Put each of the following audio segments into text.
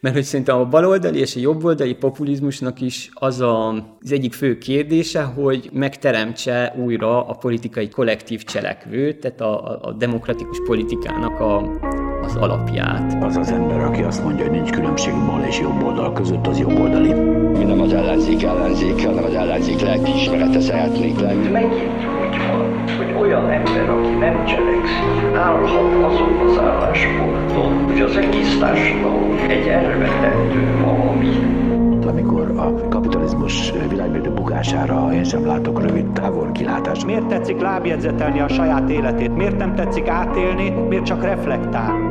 mert hogy szerintem a baloldali és a jobboldali populizmusnak is az a, az egyik fő kérdése, hogy megteremtse újra a politikai kollektív cselekvőt, tehát a, a, demokratikus politikának a, az alapját. Az az ember, aki azt mondja, hogy nincs különbség bal és jobb oldal között, az oldali. Mi nem az ellenzék ellenzék, hanem az ellenzék lelkiismerete szeretnék lenni. Megint úgy van, hogy olyan ember, aki nem cselekszik, állhat azon az állásponton, hogy az egész társadalom egy elvetendő valami amikor a kapitalizmus világmérdő bukására én sem látok rövid távol kilátást. Miért tetszik lábjegyzetelni a saját életét? Miért nem tetszik átélni? Miért csak reflektál?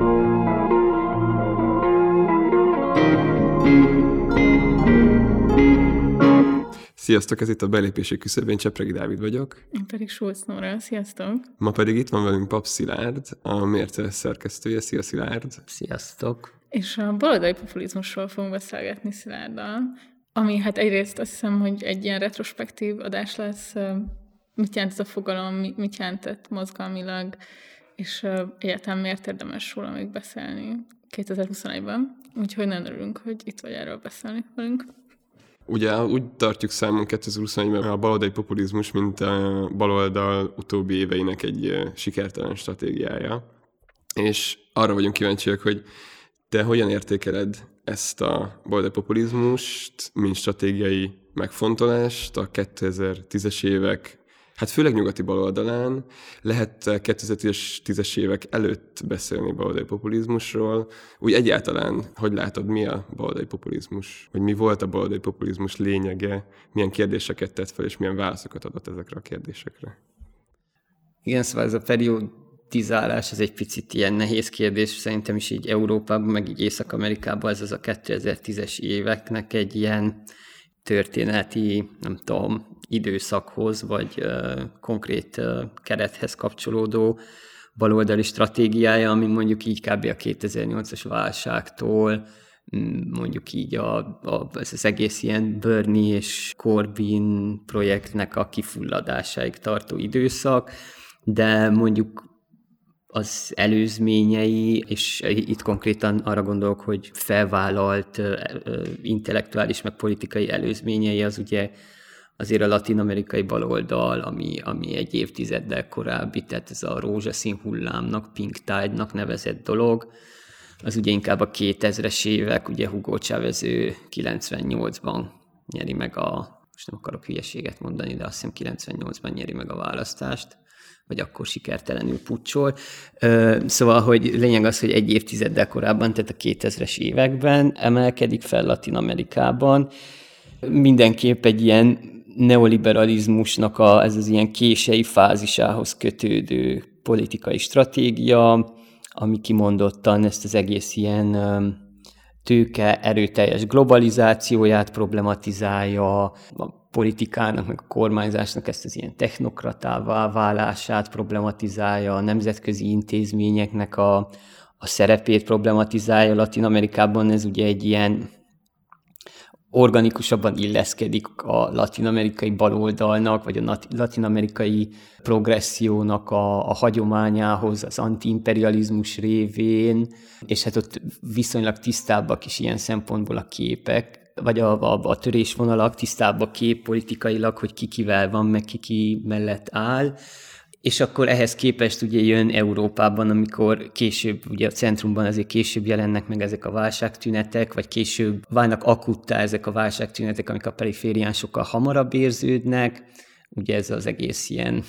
Sziasztok, ez itt a belépési küszöb, én Csepregi Dávid vagyok. Én pedig Schulz Nóra, sziasztok. Ma pedig itt van velünk Pap Szilárd, a Mérce szerkesztője. Szia Szilárd! Sziasztok! És a baloldali populizmusról fogunk beszélgetni Szilárddal, ami hát egyrészt azt hiszem, hogy egy ilyen retrospektív adás lesz, mit jelent ez a fogalom, mit jelentett mozgalmilag, és egyáltalán miért érdemes róla még beszélni 2021-ben. Úgyhogy nagyon örülünk, hogy itt vagy erről beszélni velünk. Ugye úgy tartjuk számon 2021-ben a baloldali populizmus, mint a baloldal utóbbi éveinek egy sikertelen stratégiája. És arra vagyunk kíváncsiak, hogy te hogyan értékeled ezt a baloldali populizmust, mint stratégiai megfontolást a 2010-es évek Hát főleg nyugati baloldalán lehet 2010-es évek előtt beszélni baloldali populizmusról. Úgy egyáltalán, hogy látod, mi a baloldali populizmus? Vagy mi volt a baloldali populizmus lényege? Milyen kérdéseket tett fel, és milyen válaszokat adott ezekre a kérdésekre? Igen, szóval ez a periodizálás, ez egy picit ilyen nehéz kérdés, szerintem is így Európában, meg így Észak-Amerikában ez az a 2010-es éveknek egy ilyen történeti, nem tudom, időszakhoz, vagy konkrét kerethez kapcsolódó baloldali stratégiája, ami mondjuk így kb. a 2008-as válságtól, mondjuk így a, a, ez az egész ilyen Bernie és Corbyn projektnek a kifulladásáig tartó időszak, de mondjuk az előzményei, és itt konkrétan arra gondolok, hogy felvállalt intellektuális meg politikai előzményei, az ugye azért a latin-amerikai baloldal, ami, ami egy évtizeddel korábbi, tehát ez a rózsaszín hullámnak, pink tide-nak nevezett dolog, az ugye inkább a 2000-es évek, ugye Hugo Chávez 98-ban nyeri meg a, most nem akarok hülyeséget mondani, de azt hiszem 98-ban nyeri meg a választást, vagy akkor sikertelenül pucsol. Szóval, hogy lényeg az, hogy egy évtizeddel korábban, tehát a 2000-es években emelkedik fel Latin Amerikában. Mindenképp egy ilyen neoliberalizmusnak a, ez az ilyen kései fázisához kötődő politikai stratégia, ami kimondottan ezt az egész ilyen tőke erőteljes globalizációját problematizálja, a politikának, meg a kormányzásnak ezt az ilyen technokratává válását problematizálja, a nemzetközi intézményeknek a, a szerepét problematizálja. Latin Amerikában ez ugye egy ilyen organikusabban illeszkedik a latin-amerikai baloldalnak, vagy a latin-amerikai progressziónak a, a hagyományához, az antiimperializmus révén, és hát ott viszonylag tisztábbak is ilyen szempontból a képek, vagy a, a, a törésvonalak tisztábbak kép politikailag, hogy ki kivel van, meg ki ki mellett áll, és akkor ehhez képest ugye jön Európában, amikor később, ugye a centrumban azért később jelennek meg ezek a válságtünetek, vagy később válnak akuttá ezek a válságtünetek, amik a periférián sokkal hamarabb érződnek. Ugye ez az egész ilyen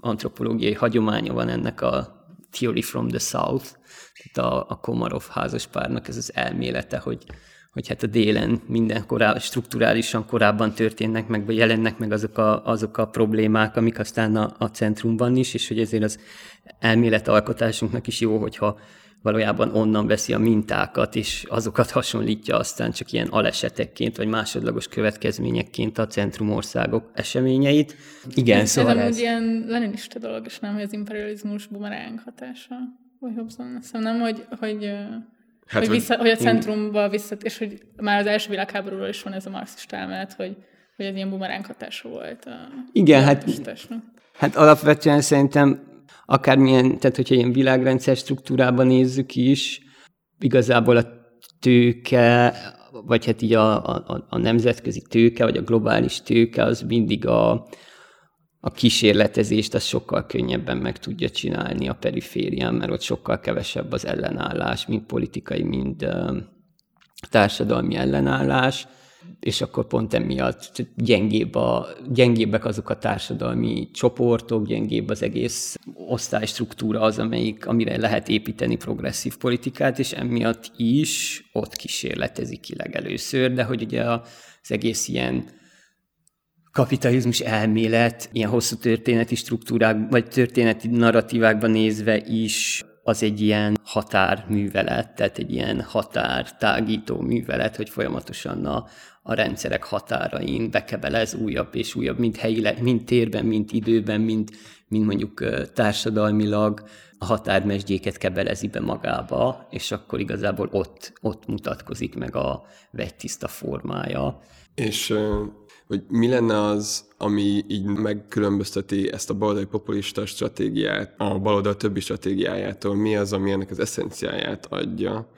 antropológiai hagyománya van ennek a Theory from the South, tehát a, a Komarov házaspárnak ez az elmélete, hogy hogy hát a délen minden korábban, strukturálisan korábban történnek meg, vagy jelennek meg azok a, azok a problémák, amik aztán a, a centrumban is, és hogy ezért az elméletalkotásunknak is jó, hogyha valójában onnan veszi a mintákat, és azokat hasonlítja aztán csak ilyen alesetekként, vagy másodlagos következményekként a centrumországok eseményeit. Igen, szóval ez... Ez ilyen leninista dolog, és nem, hogy az imperializmus bumeráng hatása, vagy Hobson. Szóval nem, hogy, hogy Hát, hogy, vissza, hogy a centrumba visszat, és hogy már az első világháborúról is van ez a marxista elmélet, hogy, hogy ez ilyen bumeráng hatása volt. A Igen, hát, hát alapvetően szerintem akármilyen, tehát hogyha ilyen világrendszer struktúrában nézzük is, igazából a tőke, vagy hát így a, a, a nemzetközi tőke, vagy a globális tőke, az mindig a, a kísérletezést az sokkal könnyebben meg tudja csinálni a periférián, mert ott sokkal kevesebb az ellenállás, mind politikai, mind társadalmi ellenállás. És akkor pont emiatt gyengébb a, gyengébbek azok a társadalmi csoportok, gyengébb az egész osztálystruktúra az, amelyik, amire lehet építeni progresszív politikát, és emiatt is ott kísérletezik ki legelőször, de hogy ugye az egész ilyen kapitalizmus elmélet, ilyen hosszú történeti struktúrák, vagy történeti narratívákban nézve is az egy ilyen határművelet, tehát egy ilyen határtágító művelet, hogy folyamatosan a, a rendszerek határain bekebelez újabb és újabb, mind helyileg, mind térben, mind időben, mind, mind mondjuk társadalmilag a határmesdjéket kebelezi be magába, és akkor igazából ott, ott mutatkozik meg a vegytiszta formája. És hogy mi lenne az, ami így megkülönbözteti ezt a baloldali populista stratégiát a baloldal többi stratégiájától? Mi az, ami ennek az eszenciáját adja?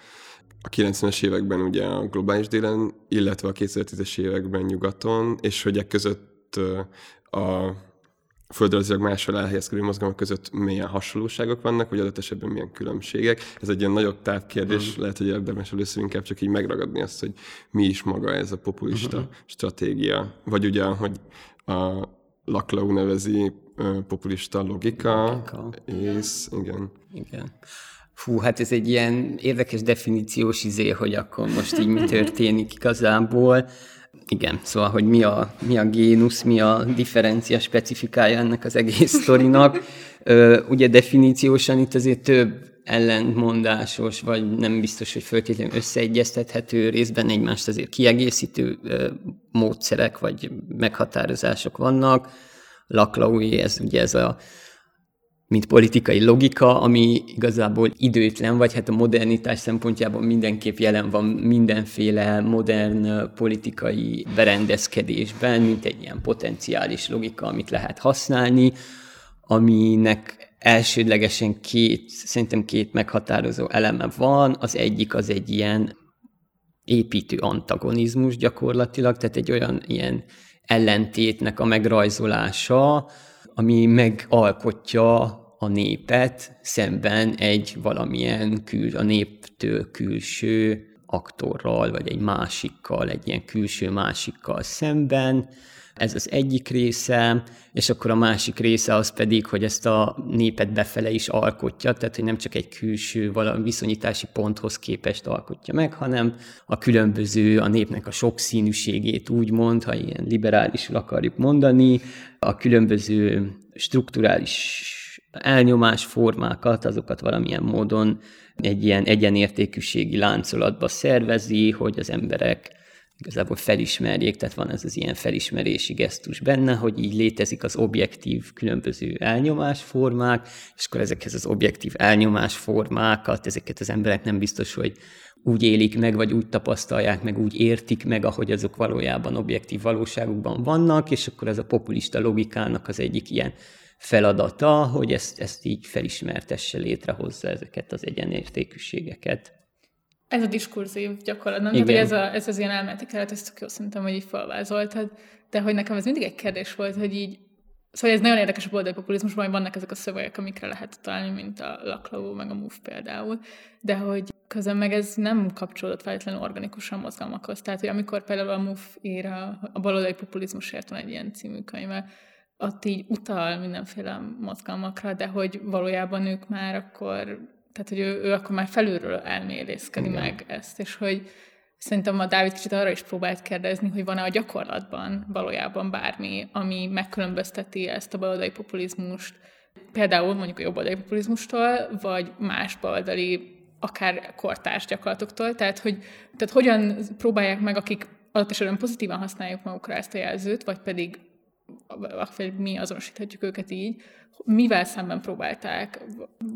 a 90-es években ugye a globális délen, illetve a 2010-es években nyugaton, és hogy e között a földrajzilag máshol elhelyezkedő mozgalmak között milyen hasonlóságok vannak, vagy adott esetben milyen különbségek. Ez egy ilyen nagyobb távkérdés, mm. lehet, hogy érdemes először inkább csak így megragadni azt, hogy mi is maga ez a populista mm-hmm. stratégia. Vagy ugye, hogy a Laklau nevezi populista logika, logika. és igen. Igen. Fú, hát ez egy ilyen érdekes definíciós izé, hogy akkor most így mi történik igazából. Igen, szóval, hogy mi a, mi a génusz, mi a differencia specifikája ennek az egész sztorinak. Ö, ugye definíciósan itt azért több ellentmondásos, vagy nem biztos, hogy föltétlenül összeegyeztethető részben egymást azért kiegészítő ö, módszerek, vagy meghatározások vannak. Laklaui, ez ugye ez a mint politikai logika, ami igazából időtlen, vagy hát a modernitás szempontjából mindenképp jelen van mindenféle modern politikai berendezkedésben, mint egy ilyen potenciális logika, amit lehet használni, aminek elsődlegesen két, szerintem két meghatározó eleme van. Az egyik az egy ilyen építő antagonizmus gyakorlatilag, tehát egy olyan ilyen ellentétnek a megrajzolása, ami megalkotja a népet szemben egy valamilyen kül, a néptől külső aktorral, vagy egy másikkal, egy ilyen külső másikkal szemben. Ez az egyik része, és akkor a másik része az pedig, hogy ezt a népet befele is alkotja, tehát hogy nem csak egy külső valami viszonyítási ponthoz képest alkotja meg, hanem a különböző, a népnek a sokszínűségét úgymond, ha ilyen liberálisul akarjuk mondani, a különböző strukturális elnyomás formákat, azokat valamilyen módon egy ilyen egyenértékűségi láncolatba szervezi, hogy az emberek igazából felismerjék, tehát van ez az ilyen felismerési gesztus benne, hogy így létezik az objektív különböző elnyomásformák, és akkor ezekhez az objektív elnyomásformákat, ezeket az emberek nem biztos, hogy úgy élik meg, vagy úgy tapasztalják meg, úgy értik meg, ahogy azok valójában objektív valóságukban vannak, és akkor ez a populista logikának az egyik ilyen feladata, hogy ezt, ezt így felismertesse, létrehozza ezeket az egyenértékűségeket. Ez a diskurzív gyakorlatban, tehát hogy ez, a, ez az ilyen elméleti keret, ezt tök jó szerintem, hogy így felvázoltad, de hogy nekem ez mindig egy kérdés volt, hogy így Szóval ez nagyon érdekes a boldog populizmusban, hogy vannak ezek a szövegek, amikre lehet találni, mint a laklavó, meg a MOVE például, de hogy közben meg ez nem kapcsolódott feltétlenül organikusan mozgalmakhoz. Tehát, hogy amikor például a MOVE ír a, a baloldali populizmusért van egy ilyen című könyve, ott így utal mindenféle mozgalmakra, de hogy valójában ők már akkor, tehát hogy ő, ő akkor már felülről elmélészkedi Igen. meg ezt, és hogy szerintem a Dávid kicsit arra is próbált kérdezni, hogy van-e a gyakorlatban valójában bármi, ami megkülönbözteti ezt a baloldali populizmust, például mondjuk a jobboldali populizmustól, vagy más baloldali akár kortárs gyakorlatoktól, tehát hogy tehát hogyan próbálják meg, akik adott esetben pozitívan használjuk magukra ezt a jelzőt, vagy pedig vagy mi azonosíthatjuk őket így, mivel szemben próbálták,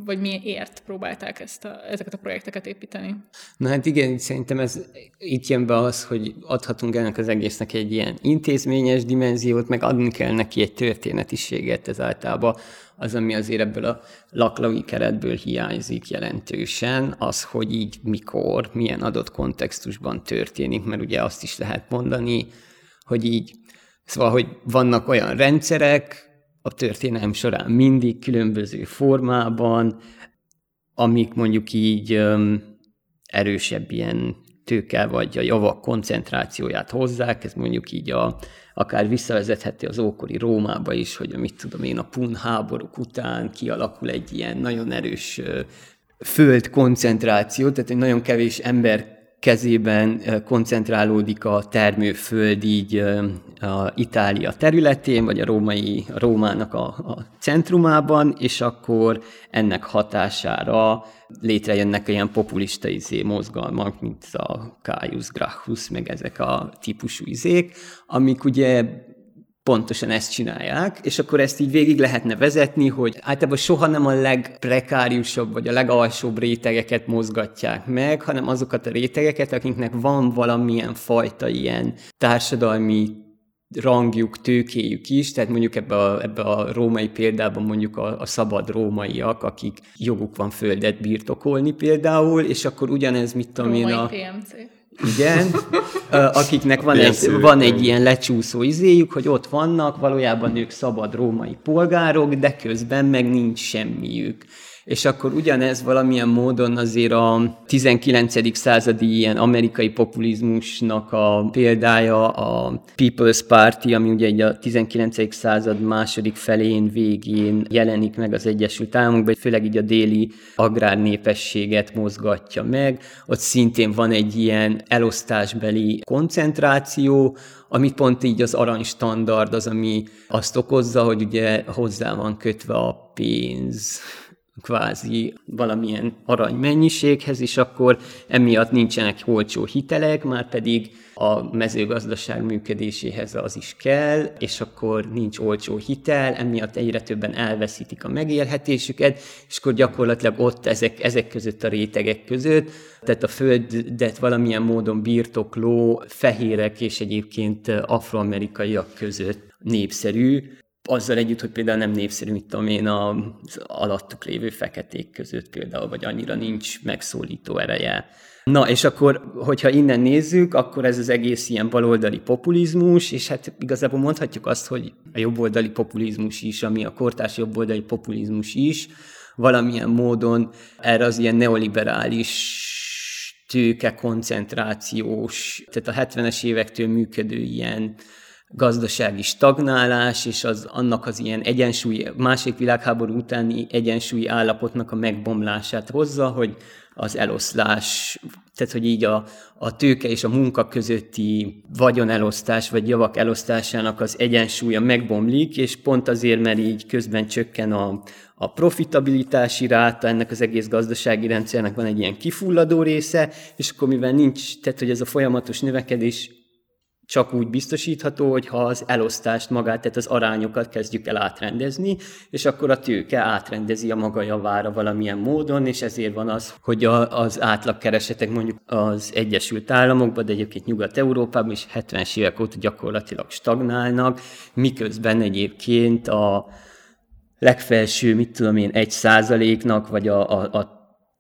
vagy miért próbálták ezt a, ezeket a projekteket építeni? Na hát igen, szerintem ez itt jön be az, hogy adhatunk ennek az egésznek egy ilyen intézményes dimenziót, meg adni kell neki egy történetiséget, ez általában az, ami azért ebből a laklói keretből hiányzik jelentősen, az, hogy így mikor, milyen adott kontextusban történik, mert ugye azt is lehet mondani, hogy így, szóval, hogy vannak olyan rendszerek, a történelem során mindig különböző formában, amik mondjuk így öm, erősebb ilyen tőke vagy a javak koncentrációját hozzák, ez mondjuk így a, akár visszavezethető az ókori Rómába is, hogy mit tudom én, a pun háborúk után kialakul egy ilyen nagyon erős föld koncentráció, tehát egy nagyon kevés ember kezében koncentrálódik a termőföld így a Itália területén, vagy a római, a Rómának a, a centrumában, és akkor ennek hatására létrejönnek ilyen populista izé mozgalmak, mint a Caius Gracchus, meg ezek a típusú izék, amik ugye pontosan ezt csinálják, és akkor ezt így végig lehetne vezetni, hogy általában soha nem a legprekáriusabb vagy a legalsóbb rétegeket mozgatják meg, hanem azokat a rétegeket, akiknek van valamilyen fajta ilyen társadalmi rangjuk, tőkéjük is, tehát mondjuk ebbe a, ebbe a római példában mondjuk a, a szabad rómaiak, akik joguk van földet birtokolni például, és akkor ugyanez, mit tudom én a... PMC. Igen, akiknek van egy, van egy ilyen lecsúszó izéjük, hogy ott vannak, valójában ők szabad római polgárok, de közben meg nincs semmiük és akkor ugyanez valamilyen módon azért a 19. századi ilyen amerikai populizmusnak a példája a People's Party, ami ugye egy a 19. század második felén, végén jelenik meg az Egyesült Államokban, főleg így a déli agrárnépességet mozgatja meg. Ott szintén van egy ilyen elosztásbeli koncentráció, amit pont így az aranystandard az, ami azt okozza, hogy ugye hozzá van kötve a pénz kvázi valamilyen arany mennyiséghez, és akkor emiatt nincsenek olcsó hitelek, már pedig a mezőgazdaság működéséhez az is kell, és akkor nincs olcsó hitel, emiatt egyre többen elveszítik a megélhetésüket, és akkor gyakorlatilag ott ezek, ezek között a rétegek között, tehát a földet valamilyen módon birtokló fehérek és egyébként afroamerikaiak között népszerű, azzal együtt, hogy például nem népszerű, mit tudom én, az alattuk lévő feketék között például, vagy annyira nincs megszólító ereje. Na, és akkor, hogyha innen nézzük, akkor ez az egész ilyen baloldali populizmus, és hát igazából mondhatjuk azt, hogy a jobboldali populizmus is, ami a kortás jobboldali populizmus is, valamilyen módon erre az ilyen neoliberális tőke koncentrációs, tehát a 70-es évektől működő ilyen gazdasági stagnálás, és az annak az ilyen egyensúly, másik világháború utáni egyensúlyi állapotnak a megbomlását hozza, hogy az eloszlás, tehát hogy így a, a tőke és a munka közötti vagyonelosztás vagy javak elosztásának az egyensúlya megbomlik, és pont azért, mert így közben csökken a, a profitabilitási ráta, ennek az egész gazdasági rendszernek van egy ilyen kifulladó része, és akkor mivel nincs, tehát hogy ez a folyamatos növekedés csak úgy biztosítható, hogy ha az elosztást magát, tehát az arányokat kezdjük el átrendezni, és akkor a tőke átrendezi a maga javára valamilyen módon, és ezért van az, hogy a, az átlagkeresetek mondjuk az Egyesült Államokban, de egyébként Nyugat-Európában is 70-es évek óta gyakorlatilag stagnálnak, miközben egyébként a legfelső, mit tudom én, egy százaléknak, vagy a, a, a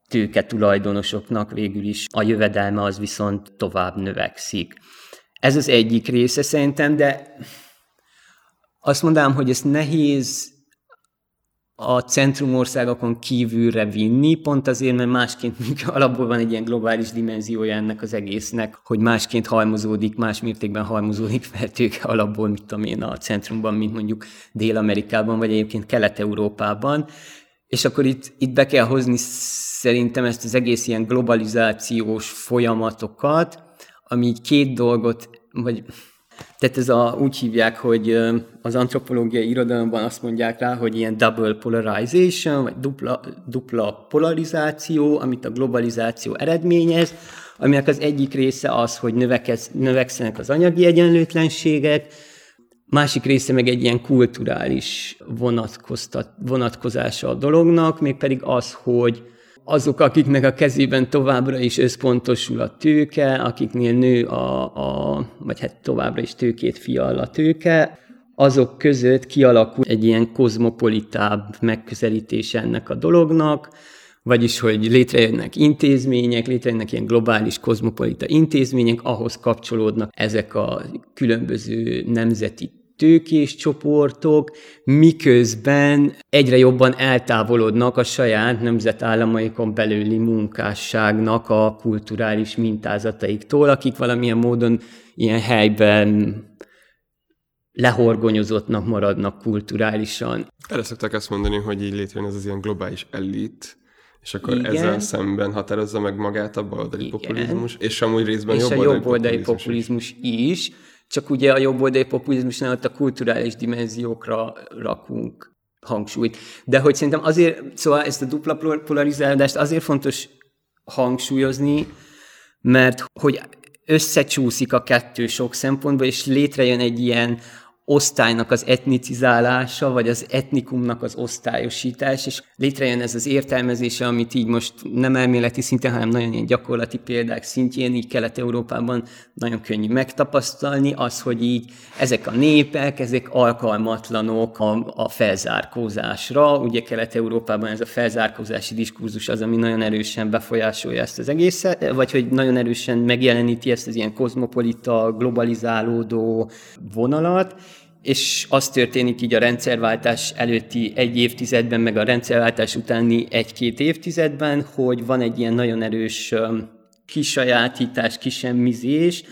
tőke tulajdonosoknak végül is a jövedelme az viszont tovább növekszik. Ez az egyik része szerintem, de azt mondanám, hogy ezt nehéz a centrumországokon kívülre vinni, pont azért, mert másként alapból van egy ilyen globális dimenziója ennek az egésznek, hogy másként halmozódik, más mértékben halmozódik fel tőke alapból, mit tudom én, a centrumban, mint mondjuk Dél-Amerikában, vagy egyébként Kelet-Európában. És akkor itt, itt be kell hozni szerintem ezt az egész ilyen globalizációs folyamatokat, ami két dolgot, vagy tehát ez a, úgy hívják, hogy az antropológiai irodalomban azt mondják rá, hogy ilyen double polarization, vagy dupla, dupla polarizáció, amit a globalizáció eredményez, aminek az egyik része az, hogy növekez, növekszenek az anyagi egyenlőtlenségek, Másik része meg egy ilyen kulturális vonatkozása a dolognak, mégpedig az, hogy azok, akiknek a kezében továbbra is összpontosul a tőke, akiknél nő a, a vagy hát továbbra is tőkét fial a tőke, azok között kialakul egy ilyen kozmopolitább megközelítése ennek a dolognak, vagyis, hogy létrejönnek intézmények, létrejönnek ilyen globális kozmopolita intézmények, ahhoz kapcsolódnak ezek a különböző nemzeti tőkés csoportok, miközben egyre jobban eltávolodnak a saját nemzetállamaikon belüli munkásságnak a kulturális mintázataiktól, akik valamilyen módon ilyen helyben lehorgonyozottnak maradnak kulturálisan. Erre szokták azt mondani, hogy így létrejön ez az ilyen globális elit, és akkor Igen. ezzel szemben határozza meg magát a baloldali Igen. populizmus, és amúgy részben és jobb a jobboldali populizmus, populizmus is. is, csak ugye a jobboldali populizmusnál ott a kulturális dimenziókra rakunk hangsúlyt. De hogy szerintem azért, szóval ezt a dupla polarizálást azért fontos hangsúlyozni, mert hogy összecsúszik a kettő sok szempontból, és létrejön egy ilyen osztálynak az etnicizálása, vagy az etnikumnak az osztályosítás, és létrejön ez az értelmezése, amit így most nem elméleti szinten, hanem nagyon ilyen gyakorlati példák szintjén, így Kelet-Európában nagyon könnyű megtapasztalni, az, hogy így ezek a népek, ezek alkalmatlanok a, a felzárkózásra. Ugye Kelet-Európában ez a felzárkózási diskurzus az, ami nagyon erősen befolyásolja ezt az egészet, vagy hogy nagyon erősen megjeleníti ezt az ilyen kozmopolita, globalizálódó vonalat, és az történik így a rendszerváltás előtti egy évtizedben, meg a rendszerváltás utáni egy-két évtizedben, hogy van egy ilyen nagyon erős kisajátítás, kisemmizés,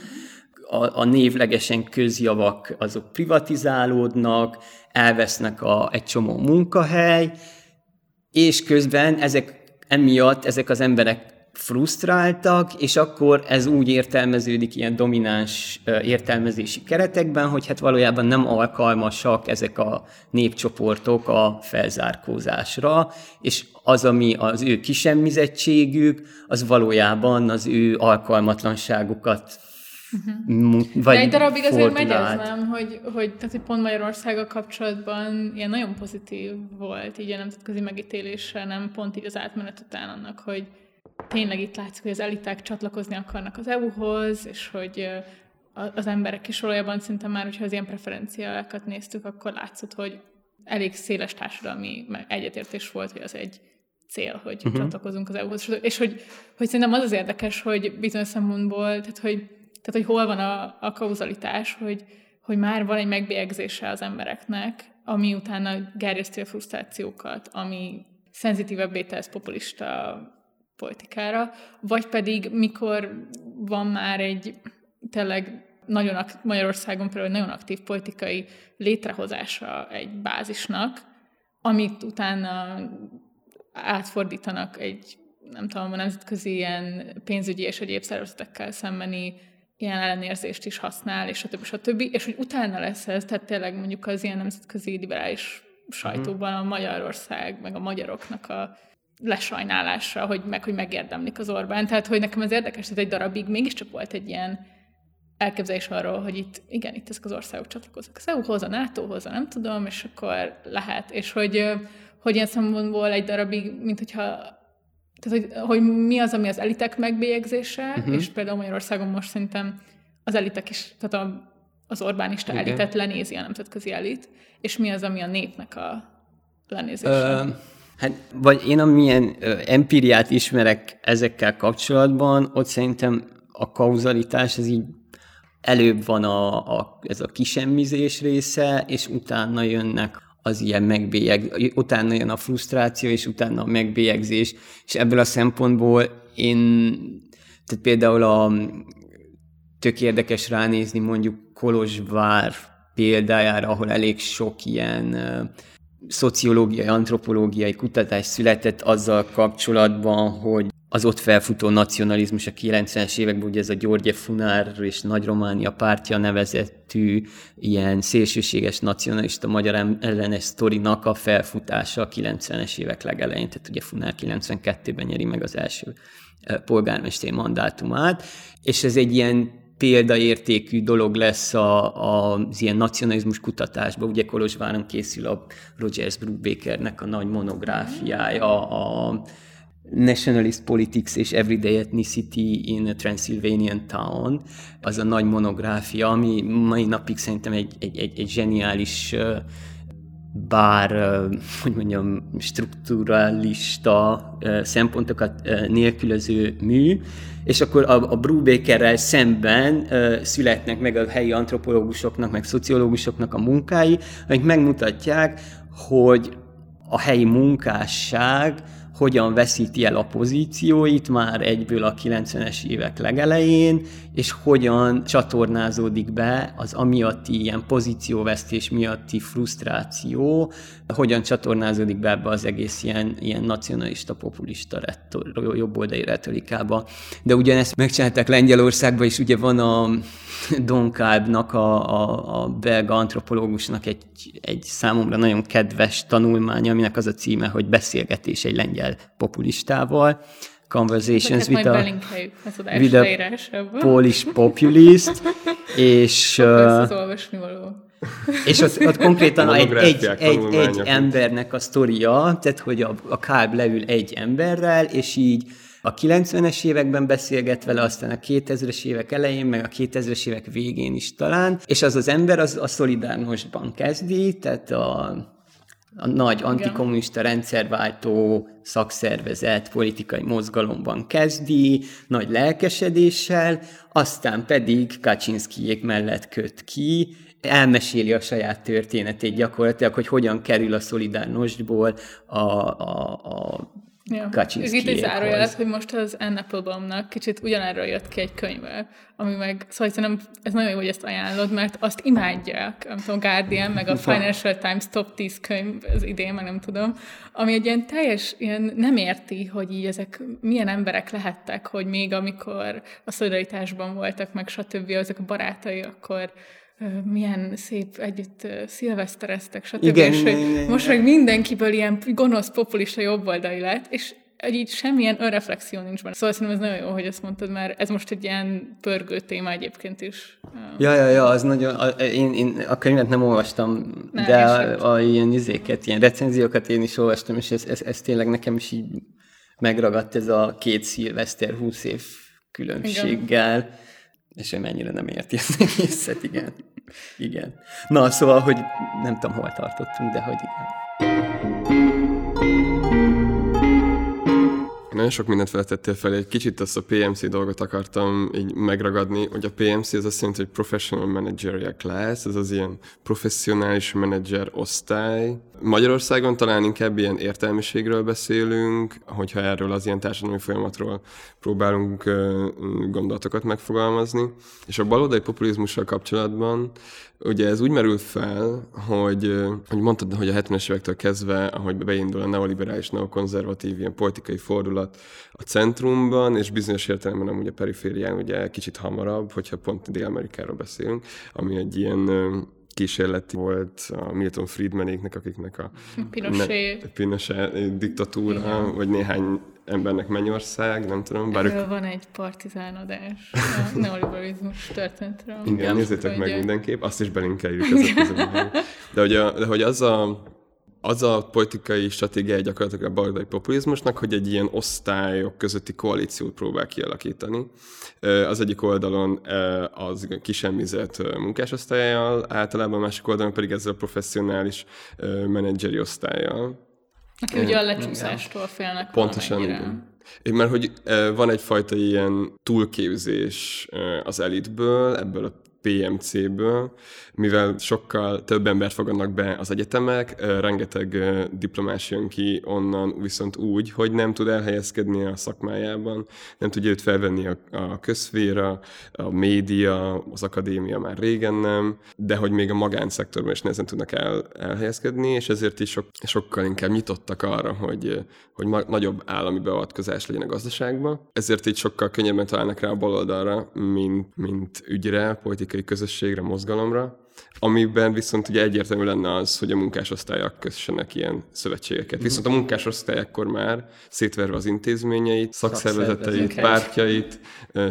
a, a névlegesen közjavak azok privatizálódnak, elvesznek a, egy csomó munkahely, és közben ezek emiatt ezek az emberek frusztráltak, és akkor ez úgy értelmeződik ilyen domináns értelmezési keretekben, hogy hát valójában nem alkalmasak ezek a népcsoportok a felzárkózásra, és az, ami az ő kisemmizettségük, az valójában az ő alkalmatlanságukat Uh-huh. Vagy De egy darabig azért megy ez, nem? Hogy, hogy, tehát, hogy pont Magyarországgal kapcsolatban ilyen nagyon pozitív volt így a nemzetközi megítélésre, nem pont így az átmenet után annak, hogy tényleg itt látszik, hogy az eliták csatlakozni akarnak az EU-hoz, és hogy az emberek is valójában szinte már, hogyha az ilyen preferenciákat néztük, akkor látszott, hogy elég széles társadalmi egyetértés volt, hogy az egy cél, hogy uh-huh. csatlakozunk az EU-hoz. És hogy, hogy szerintem az az érdekes, hogy bizonyos szempontból, tehát hogy, tehát, hogy hol van a, a kauzalitás, hogy, hogy már van egy megbélyegzése az embereknek, ami utána gerjeszti a frusztrációkat, ami szenzitívebbé tesz populista politikára, vagy pedig mikor van már egy tényleg nagyon Magyarországon például nagyon aktív politikai létrehozása egy bázisnak, amit utána átfordítanak egy, nem tudom, a nemzetközi ilyen pénzügyi és egyéb szervezetekkel szembeni ilyen ellenérzést is használ, és a többi, a többi, és hogy utána lesz ez, tehát tényleg mondjuk az ilyen nemzetközi liberális sajtóban a Magyarország, meg a magyaroknak a lesajnálásra, hogy meg, hogy megérdemlik az Orbán. Tehát, hogy nekem ez érdekes, hogy egy darabig mégiscsak volt egy ilyen elképzelés arról, hogy itt, igen, itt ezek az országok csatlakoznak az EU-hoz, a NATO-hoz, a nem tudom, és akkor lehet. És hogy, hogy ilyen szempontból egy darabig, mint hogyha tehát, hogy, hogy mi az, ami az elitek megbélyegzése, uh-huh. és például Magyarországon most szerintem az elitek is, tehát a, az Orbánista Igen. elitet lenézi a nemzetközi elit, és mi az, ami a népnek a lenézése. Uh, Hát, vagy én amilyen ö, empíriát ismerek ezekkel kapcsolatban, ott szerintem a kauzalitás, ez így előbb van a, a, ez a kisemmizés része, és utána jönnek az ilyen megbélyeg, utána jön a frusztráció, és utána a megbélyegzés, és ebből a szempontból én, tehát például a tök érdekes ránézni mondjuk Kolozsvár példájára, ahol elég sok ilyen szociológiai, antropológiai kutatás született azzal kapcsolatban, hogy az ott felfutó nacionalizmus a 90-es években, ugye ez a Györgye Funár és Nagy Románia pártja nevezettű ilyen szélsőséges nacionalista magyar ellenes sztorinak a felfutása a 90-es évek legelején, tehát ugye Funár 92-ben nyeri meg az első polgármesteri mandátumát, és ez egy ilyen példaértékű dolog lesz a, a, az ilyen nacionalizmus kutatásban. Ugye Kolozsváron készül a Rogers Brubakernek a nagy monográfiája, a Nationalist Politics és Everyday Ethnicity in a Transylvanian Town, az a nagy monográfia, ami mai napig szerintem egy, egy, egy, egy zseniális bár, hogy mondjam, strukturalista szempontokat nélkülöző mű, és akkor a, a Brubakerrel szemben születnek meg a helyi antropológusoknak, meg szociológusoknak a munkái, amik megmutatják, hogy a helyi munkásság hogyan veszíti el a pozícióit már egyből a 90-es évek legelején, és hogyan csatornázódik be az amiatti ilyen pozícióvesztés miatti frusztráció, hogyan csatornázódik be ebbe az egész ilyen, ilyen nacionalista, populista retor, jobboldali retorikába. De ugyanezt megcsinálták Lengyelországban, és ugye van a Don Kalbnak, a, a, a belga antropológusnak egy, egy számomra nagyon kedves tanulmánya, aminek az a címe, hogy beszélgetés egy lengyel populistával, Conversations with a, with a Polish Populist, és... Ez való. És ott, ott konkrétan egy, egy, egy, egy embernek a sztoria, tehát hogy a, a Kálb leül egy emberrel, és így a 90-es években beszélget vele, aztán a 2000-es évek elején, meg a 2000-es évek végén is talán, és az az ember az a Szolidárnosban kezdi, tehát a, a nagy antikommunista rendszerváltó szakszervezet politikai mozgalomban kezdi, nagy lelkesedéssel, aztán pedig Kaczynszkijék mellett köt ki, elmeséli a saját történetét gyakorlatilag, hogy hogyan kerül a Szolidárnosból a, a, a Ja. Ez itt egy zárójelet, hogy most az Anne Applebaumnak kicsit ugyanerről jött ki egy könyve, ami meg, szóval szerintem ez nagyon jó, hogy ezt ajánlod, mert azt imádják, nem tudom, Guardian, meg a Financial Times top 10 könyv az idén, meg nem tudom, ami egy ilyen teljes, ilyen nem érti, hogy így ezek milyen emberek lehettek, hogy még amikor a szolidaritásban voltak, meg stb. ezek a barátai, akkor milyen szép együtt szilvesztereztek, stb. Igen, és igen, most meg mindenkiből ilyen gonosz, populista jobboldali lett, és így semmilyen önreflexió nincs benne. Szóval szerintem ez nagyon jó, hogy ezt mondtad, mert ez most egy ilyen pörgő téma egyébként is. Ja, ja, ja, az nagyon, a, én, én a könyvet nem olvastam, ne, de a, a, ilyen izéket, ilyen recenziókat én is olvastam, és ez, ez, ez tényleg nekem is így megragadt ez a két szilveszter 20 év különbséggel. Igen és ő mennyire nem érti ezt egészet, igen. Igen. Na, szóval, hogy nem tudom, hol tartottunk, de hogy igen. Nagyon sok mindent feltettél fel, egy kicsit azt a PMC dolgot akartam így megragadni, hogy a PMC az azt jelenti, hogy Professional Managerial Class, ez az ilyen professzionális menedzser osztály. Magyarországon talán inkább ilyen értelmiségről beszélünk, hogyha erről az ilyen társadalmi folyamatról próbálunk gondolatokat megfogalmazni. És a baloldali populizmussal kapcsolatban Ugye ez úgy merül fel, hogy, hogy mondtad, hogy a 70-es évektől kezdve, ahogy beindul a neoliberális, neokonzervatív ilyen politikai fordulat a centrumban, és bizonyos értelemben amúgy a periférián ugye kicsit hamarabb, hogyha pont Dél-Amerikáról beszélünk, ami egy ilyen kísérleti volt a Milton Friedmanéknek, akiknek a Pinochet, Pinochet diktatúra, Igen. vagy néhány embernek Mennyország, nem tudom. Bár ők... van egy partizánodás a neoliberalizmus történetről. Igen, nézzétek meg mindenképp, azt is belinkeljük ezek De hogy, a, de hogy az a az a politikai stratégia gyakorlatilag a baloldali populizmusnak, hogy egy ilyen osztályok közötti koalíciót próbál kialakítani. Az egyik oldalon az kisemmizett munkásosztályjal, általában a másik oldalon pedig ezzel a professzionális menedzseri osztályjal. Aki ugye a lecsúszástól félnek Pontosan, igen. Mert hogy van egyfajta ilyen túlképzés az elitből, ebből a PMC-ből, mivel sokkal több embert fogadnak be az egyetemek, rengeteg diplomás jön ki onnan viszont úgy, hogy nem tud elhelyezkedni a szakmájában, nem tudja őt felvenni a, a közféra, a média, az akadémia már régen nem, de hogy még a magánszektorban is nehezen tudnak el, elhelyezkedni, és ezért is sok, sokkal inkább nyitottak arra, hogy, hogy ma, nagyobb állami beavatkozás legyen a gazdaságban. Ezért így sokkal könnyebben találnak rá a baloldalra, mint, mint ügyre, politikai politikai közösségre, mozgalomra, amiben viszont ugye egyértelmű lenne az, hogy a munkásosztályok kössenek ilyen szövetségeket. Viszont a munkásosztály akkor már szétverve az intézményeit, szakszervezeteit, pártjait,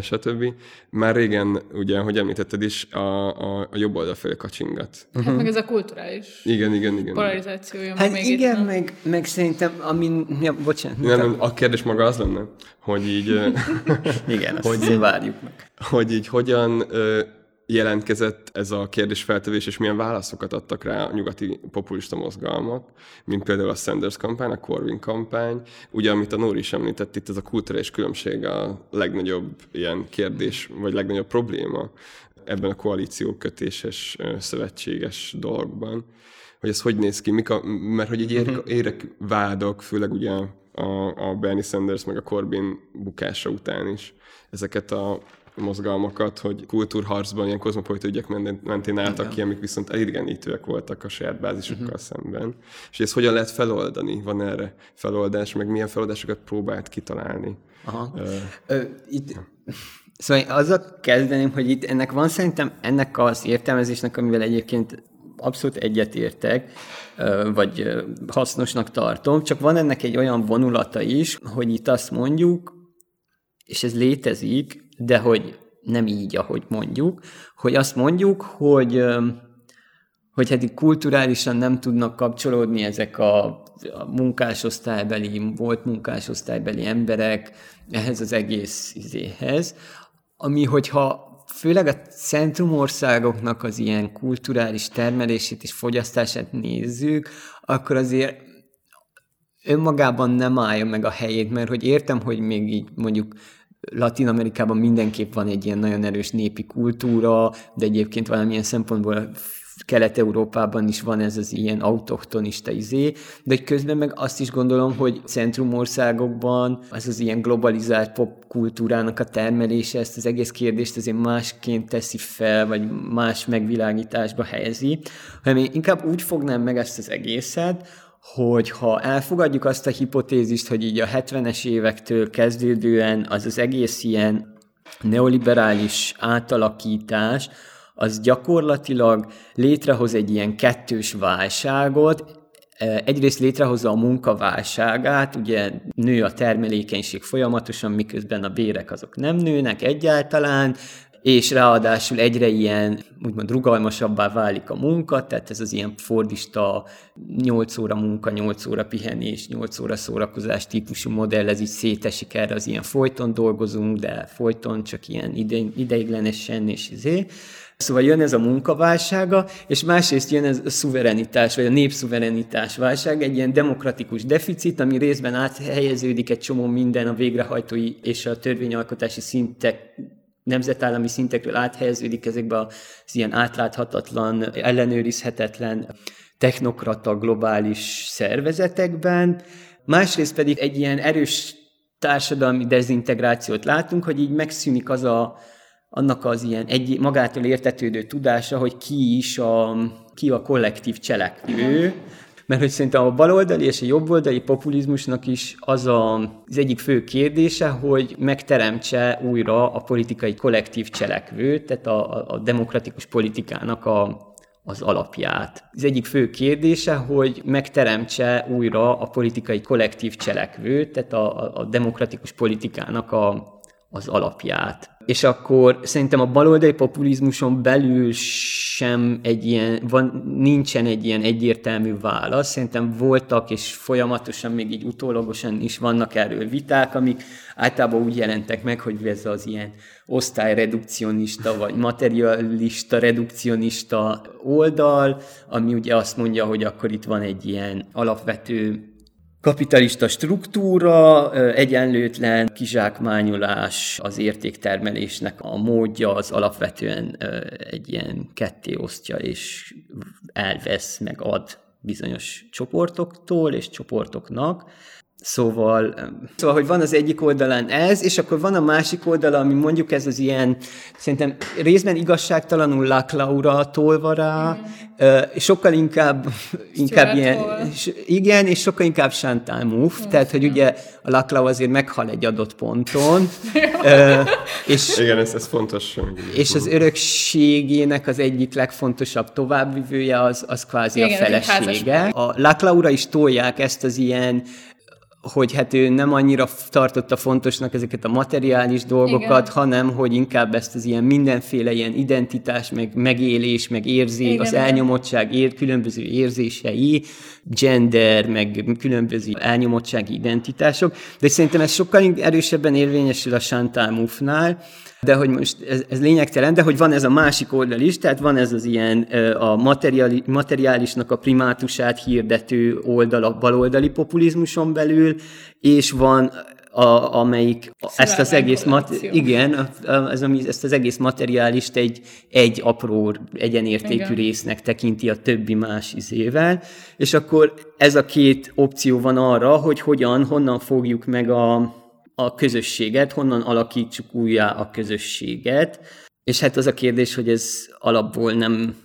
stb. Már régen, ugye, hogy említetted is, a, a, a jobb oldal felé kacsingat. Hát meg ez a kulturális Igen, igen, igen. polarizációja. Hát még igen, itt, meg, meg szerintem, amin... Ja, bocsánat. Nem, nem, a kérdés maga az lenne, hogy így, Igen, azt Hogy- hogy várjuk meg. hogy így hogyan jelentkezett ez a kérdésfeltevés, és milyen válaszokat adtak rá a nyugati populista mozgalmak, mint például a Sanders kampány, a Corbyn kampány. Ugye, amit a Nóri is említett, itt ez a kulturális különbség a legnagyobb ilyen kérdés, vagy legnagyobb probléma ebben a koalíció kötéses, ö, szövetséges dologban. Hogy ez hogy néz ki, mik a, mert hogy így ér, érek vádok, főleg ugye a, a Bernie Sanders meg a Corbyn bukása után is ezeket a mozgalmakat, hogy kultúrharcban ilyen kozmopolita ügyek mentén- álltak ki, amik viszont elidegenítőek voltak a saját bázisukkal szemben. És ezt hogyan lehet feloldani? Van erre feloldás, meg milyen feloldásokat próbált kitalálni? Aha. Ö, itt, szóval én azzal kezdeném, hogy itt ennek van szerintem ennek az értelmezésnek, amivel egyébként abszolút egyetértek, vagy hasznosnak tartom, csak van ennek egy olyan vonulata is, hogy itt azt mondjuk, és ez létezik, de hogy nem így, ahogy mondjuk, hogy azt mondjuk, hogy hogy hát itt kulturálisan nem tudnak kapcsolódni ezek a, a munkásosztálybeli, volt munkásosztálybeli emberek ehhez az egész izéhez, ami hogyha főleg a centrumországoknak az ilyen kulturális termelését és fogyasztását nézzük, akkor azért önmagában nem állja meg a helyét, mert hogy értem, hogy még így mondjuk Latin-Amerikában mindenképp van egy ilyen nagyon erős népi kultúra, de egyébként valamilyen szempontból Kelet-Európában is van ez az ilyen autochtonista izé, de közben meg azt is gondolom, hogy centrumországokban az az ilyen globalizált popkultúrának a termelése ezt az egész kérdést azért másként teszi fel, vagy más megvilágításba helyezi, hanem én inkább úgy fognám meg ezt az egészet, hogy ha elfogadjuk azt a hipotézist, hogy így a 70-es évektől kezdődően az az egész ilyen neoliberális átalakítás, az gyakorlatilag létrehoz egy ilyen kettős válságot, Egyrészt létrehozza a munkaválságát, ugye nő a termelékenység folyamatosan, miközben a bérek azok nem nőnek egyáltalán, és ráadásul egyre ilyen, úgymond rugalmasabbá válik a munka, tehát ez az ilyen fordista 8 óra munka, 8 óra pihenés, 8 óra szórakozás típusú modell, ez így szétesik erre az ilyen folyton dolgozunk, de folyton csak ilyen ide, ideiglenesen, és izé. Szóval jön ez a munkaválsága, és másrészt jön ez a szuverenitás, vagy a népszuverenitás válság, egy ilyen demokratikus deficit, ami részben áthelyeződik egy csomó minden a végrehajtói és a törvényalkotási szintek nemzetállami szintekről áthelyeződik ezekbe az ilyen átláthatatlan, ellenőrizhetetlen technokrata globális szervezetekben. Másrészt pedig egy ilyen erős társadalmi dezintegrációt látunk, hogy így megszűnik az a, annak az ilyen egy, magától értetődő tudása, hogy ki is a, ki a kollektív cselekvő, mert hogy szerintem a baloldali és a jobboldali populizmusnak is az a, az egyik fő kérdése, hogy megteremtse újra a politikai kollektív cselekvőt, tehát a, a, demokratikus politikának a, az alapját. Az egyik fő kérdése, hogy megteremtse újra a politikai kollektív cselekvőt, tehát a, a demokratikus politikának a, az alapját. És akkor szerintem a baloldali populizmuson belül sem egy ilyen, van, nincsen egy ilyen egyértelmű válasz. Szerintem voltak, és folyamatosan még így utólagosan is vannak erről viták, amik általában úgy jelentek meg, hogy ez az ilyen osztályredukcionista, vagy materialista, redukcionista oldal, ami ugye azt mondja, hogy akkor itt van egy ilyen alapvető kapitalista struktúra, egyenlőtlen kizsákmányolás, az értéktermelésnek a módja az alapvetően egy ilyen ketté osztja és elvesz, meg ad bizonyos csoportoktól és csoportoknak. Szóval, szóval, hogy van az egyik oldalán ez, és akkor van a másik oldala, ami mondjuk ez az ilyen, szerintem részben igazságtalanul Laklaura tolva rá, mm. sokkal inkább, inkább ilyen, igen, és sokkal inkább Chantal Mouffe, mm. tehát, hogy ugye a Laklau azért meghal egy adott ponton. és, igen, ez, ez fontos. És az örökségének az egyik legfontosabb továbbvivője az, az kvázi igen, a felesége. A Laklaura is tolják ezt az ilyen hogy hát ő nem annyira tartotta fontosnak ezeket a materiális dolgokat, Igen. hanem hogy inkább ezt az ilyen mindenféle ilyen identitás, meg megélés, meg érzés, Igen. az elnyomottság ér, különböző érzései, gender, meg különböző elnyomottsági identitások, de szerintem ez sokkal erősebben érvényesül a Chantal Mouffe-nál, de hogy most ez, ez lényegtelen, de hogy van ez a másik oldal is, tehát van ez az ilyen a materiali, materiálisnak a primátusát hirdető oldal a baloldali populizmuson belül, és van a, amelyik ezt az egész, mat, igen, ez, ami, ezt az egész materiálist egy, egy apró egyenértékű igen. résznek tekinti a többi más izével, és akkor ez a két opció van arra, hogy hogyan, honnan fogjuk meg a, a közösséget, honnan alakítsuk újjá a közösséget, és hát az a kérdés, hogy ez alapból nem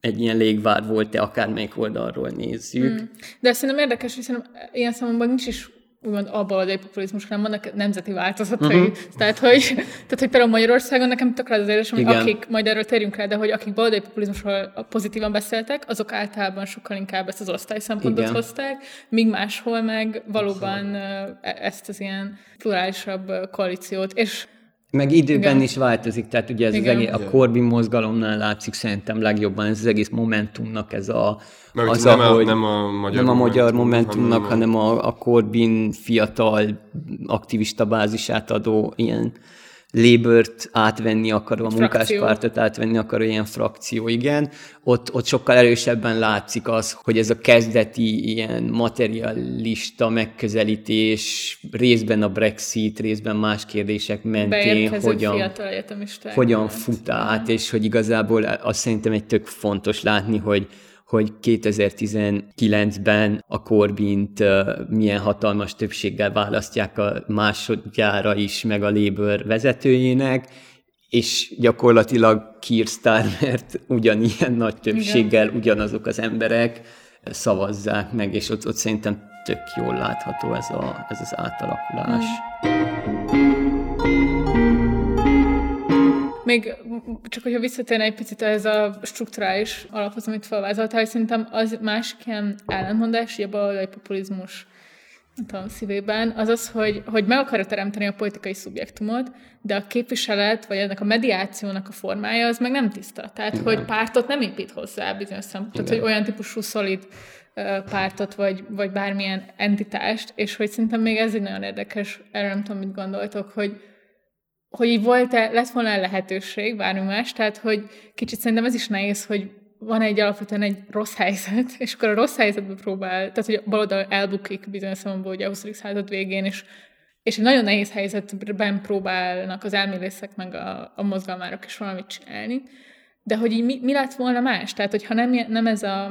egy ilyen légvár volt-e, akármelyik oldalról nézzük. Mm. De szerintem érdekes, hiszen ilyen számomban nincs is úgymond a baloldali populizmus, hanem vannak nemzeti változatai. Uh-huh. Tehát, hogy, tehát, hogy például Magyarországon nekem tökre az érzés, hogy akik, majd erről térjünk rá, de hogy akik baloldali populizmusról pozitívan beszéltek, azok általában sokkal inkább ezt az osztály szempontot Igen. hozták, míg máshol meg valóban e- ezt az ilyen plurálisabb koalíciót. És meg időben Igen. is változik, tehát ugye ez Igen. az egész, a Corbyn mozgalomnál látszik szerintem legjobban ez az egész Momentumnak ez a... Mert az, nem, ahogy, a, nem a magyar, nem a magyar Momentumnak, hanem a, a Corbyn fiatal aktivista bázisát adó ilyen Labour-t átvenni akaró, a munkáspártot átvenni akaró ilyen frakció, igen, ott, ott sokkal erősebben látszik az, hogy ez a kezdeti ilyen materialista megközelítés részben a Brexit, részben más kérdések mentén hogyan, hogyan fut át, és hogy igazából azt szerintem egy tök fontos látni, hogy hogy 2019-ben a Corbint milyen hatalmas többséggel választják a másodjára is, meg a Labour vezetőjének, és gyakorlatilag Keir Starmert ugyanilyen nagy többséggel Igen. ugyanazok az emberek szavazzák meg, és ott, ott szerintem tök jól látható ez, a, ez az átalakulás. Mm. Még csak, hogyha visszatérne egy picit ez a strukturális alaphoz, amit felvázoltál, hogy szerintem az másik ilyen ellentmondás, a baloldali populizmus a szívében, az az, hogy, hogy meg akarja teremteni a politikai szubjektumot, de a képviselet, vagy ennek a mediációnak a formája, az meg nem tiszta. Tehát, Igen. hogy pártot nem épít hozzá bizonyos szempontból. Tehát, hogy olyan típusú szolid pártot, vagy, vagy bármilyen entitást, és hogy szerintem még ez egy nagyon érdekes, erről nem tudom, mit gondoltok, hogy, hogy így volt-e, lett volna lehetőség, bármi más, tehát hogy kicsit szerintem ez is nehéz, hogy van egy alapvetően egy rossz helyzet, és akkor a rossz helyzetbe próbál, tehát hogy a baloldal elbukik bizonyos szempontból ugye a 20. század végén, és, és egy nagyon nehéz helyzetben próbálnak az elmélészek meg a, a mozgalmárok is valamit csinálni, de hogy így mi, mi lett volna más? Tehát, hogyha nem, nem ez a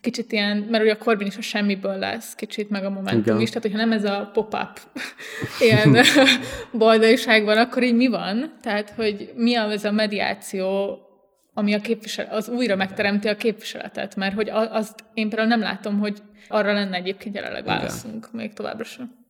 kicsit ilyen, mert ugye a Corbyn is a semmiből lesz, kicsit meg a Momentum Igen. is, tehát hogyha nem ez a pop-up ilyen boldogságban, akkor így mi van? Tehát, hogy mi az a mediáció, ami a képvisel, az újra megteremti a képviseletet, mert hogy azt én például nem látom, hogy arra lenne egyébként jelenleg válaszunk még továbbra sem.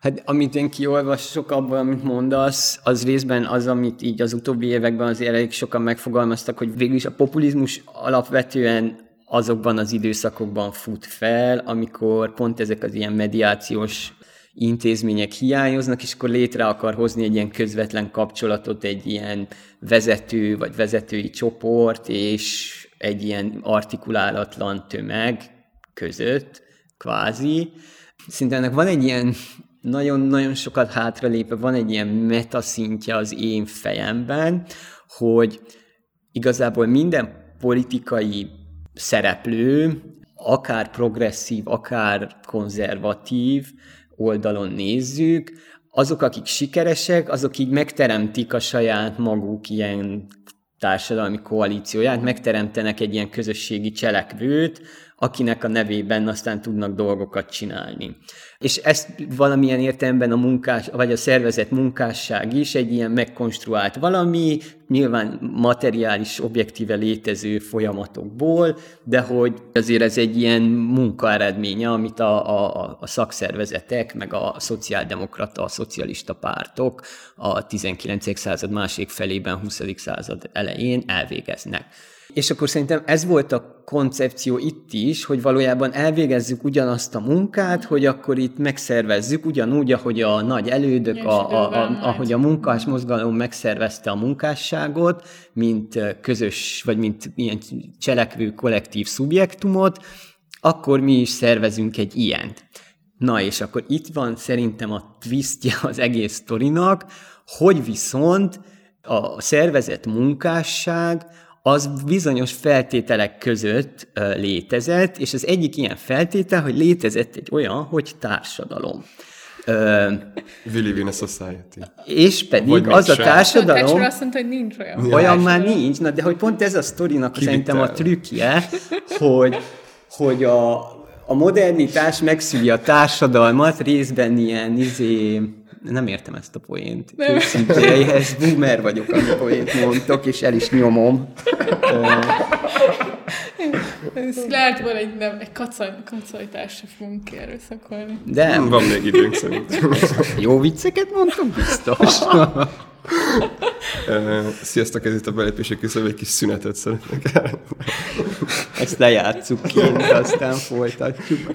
Hát amit én kiolvasok abban, amit mondasz, az részben az, amit így az utóbbi években azért elég sokan megfogalmaztak, hogy végül is a populizmus alapvetően azokban az időszakokban fut fel, amikor pont ezek az ilyen mediációs intézmények hiányoznak, és akkor létre akar hozni egy ilyen közvetlen kapcsolatot egy ilyen vezető vagy vezetői csoport, és egy ilyen artikulálatlan tömeg között, kvázi. Szinte ennek van egy ilyen nagyon-nagyon sokat hátralépve, van egy ilyen metaszintje az én fejemben, hogy igazából minden politikai szereplő, akár progresszív, akár konzervatív oldalon nézzük, azok, akik sikeresek, azok így megteremtik a saját maguk ilyen társadalmi koalícióját, megteremtenek egy ilyen közösségi cselekvőt, akinek a nevében aztán tudnak dolgokat csinálni. És ezt valamilyen értelemben a munkás, vagy a szervezet munkásság is egy ilyen megkonstruált valami, nyilván materiális, objektíve létező folyamatokból, de hogy azért ez egy ilyen munkaeredménye, amit a, a, a szakszervezetek, meg a szociáldemokrata, a szocialista pártok a 19. század másik felében, 20. század elején elvégeznek. És akkor szerintem ez volt a koncepció itt is, hogy valójában elvégezzük ugyanazt a munkát, hogy akkor itt megszervezzük ugyanúgy, ahogy a nagy elődök, a, a, a, ahogy a munkás mozgalom megszervezte a munkásságot, mint közös, vagy mint ilyen cselekvő kollektív szubjektumot, akkor mi is szervezünk egy ilyent. Na és akkor itt van szerintem a twistje az egész sztorinak, hogy viszont a szervezet munkásság az bizonyos feltételek között létezett, és az egyik ilyen feltétel, hogy létezett egy olyan, hogy társadalom. We live in a society. És pedig Vagy az a társadalom... azt mondta, hogy nincs olyan. Olyan már nincs, na de hogy pont ez a sztorinak Kivitel. szerintem a trükkje, hogy, hogy a, a modernitás megszüli a társadalmat részben ilyen izé, nem értem ezt a poént. Ez boomer vagyok, amit poént mondtok, és el is nyomom. Ez lehet volna egy, nem, egy kacaj, kacajtásra fogunk kierőszakolni. De van még időnk szerintem. Jó vicceket mondtam, biztos. Sziasztok, ez itt a belépési küszöb, egy kis szünetet szeretnék Ezt lejátszuk kint, aztán folytatjuk.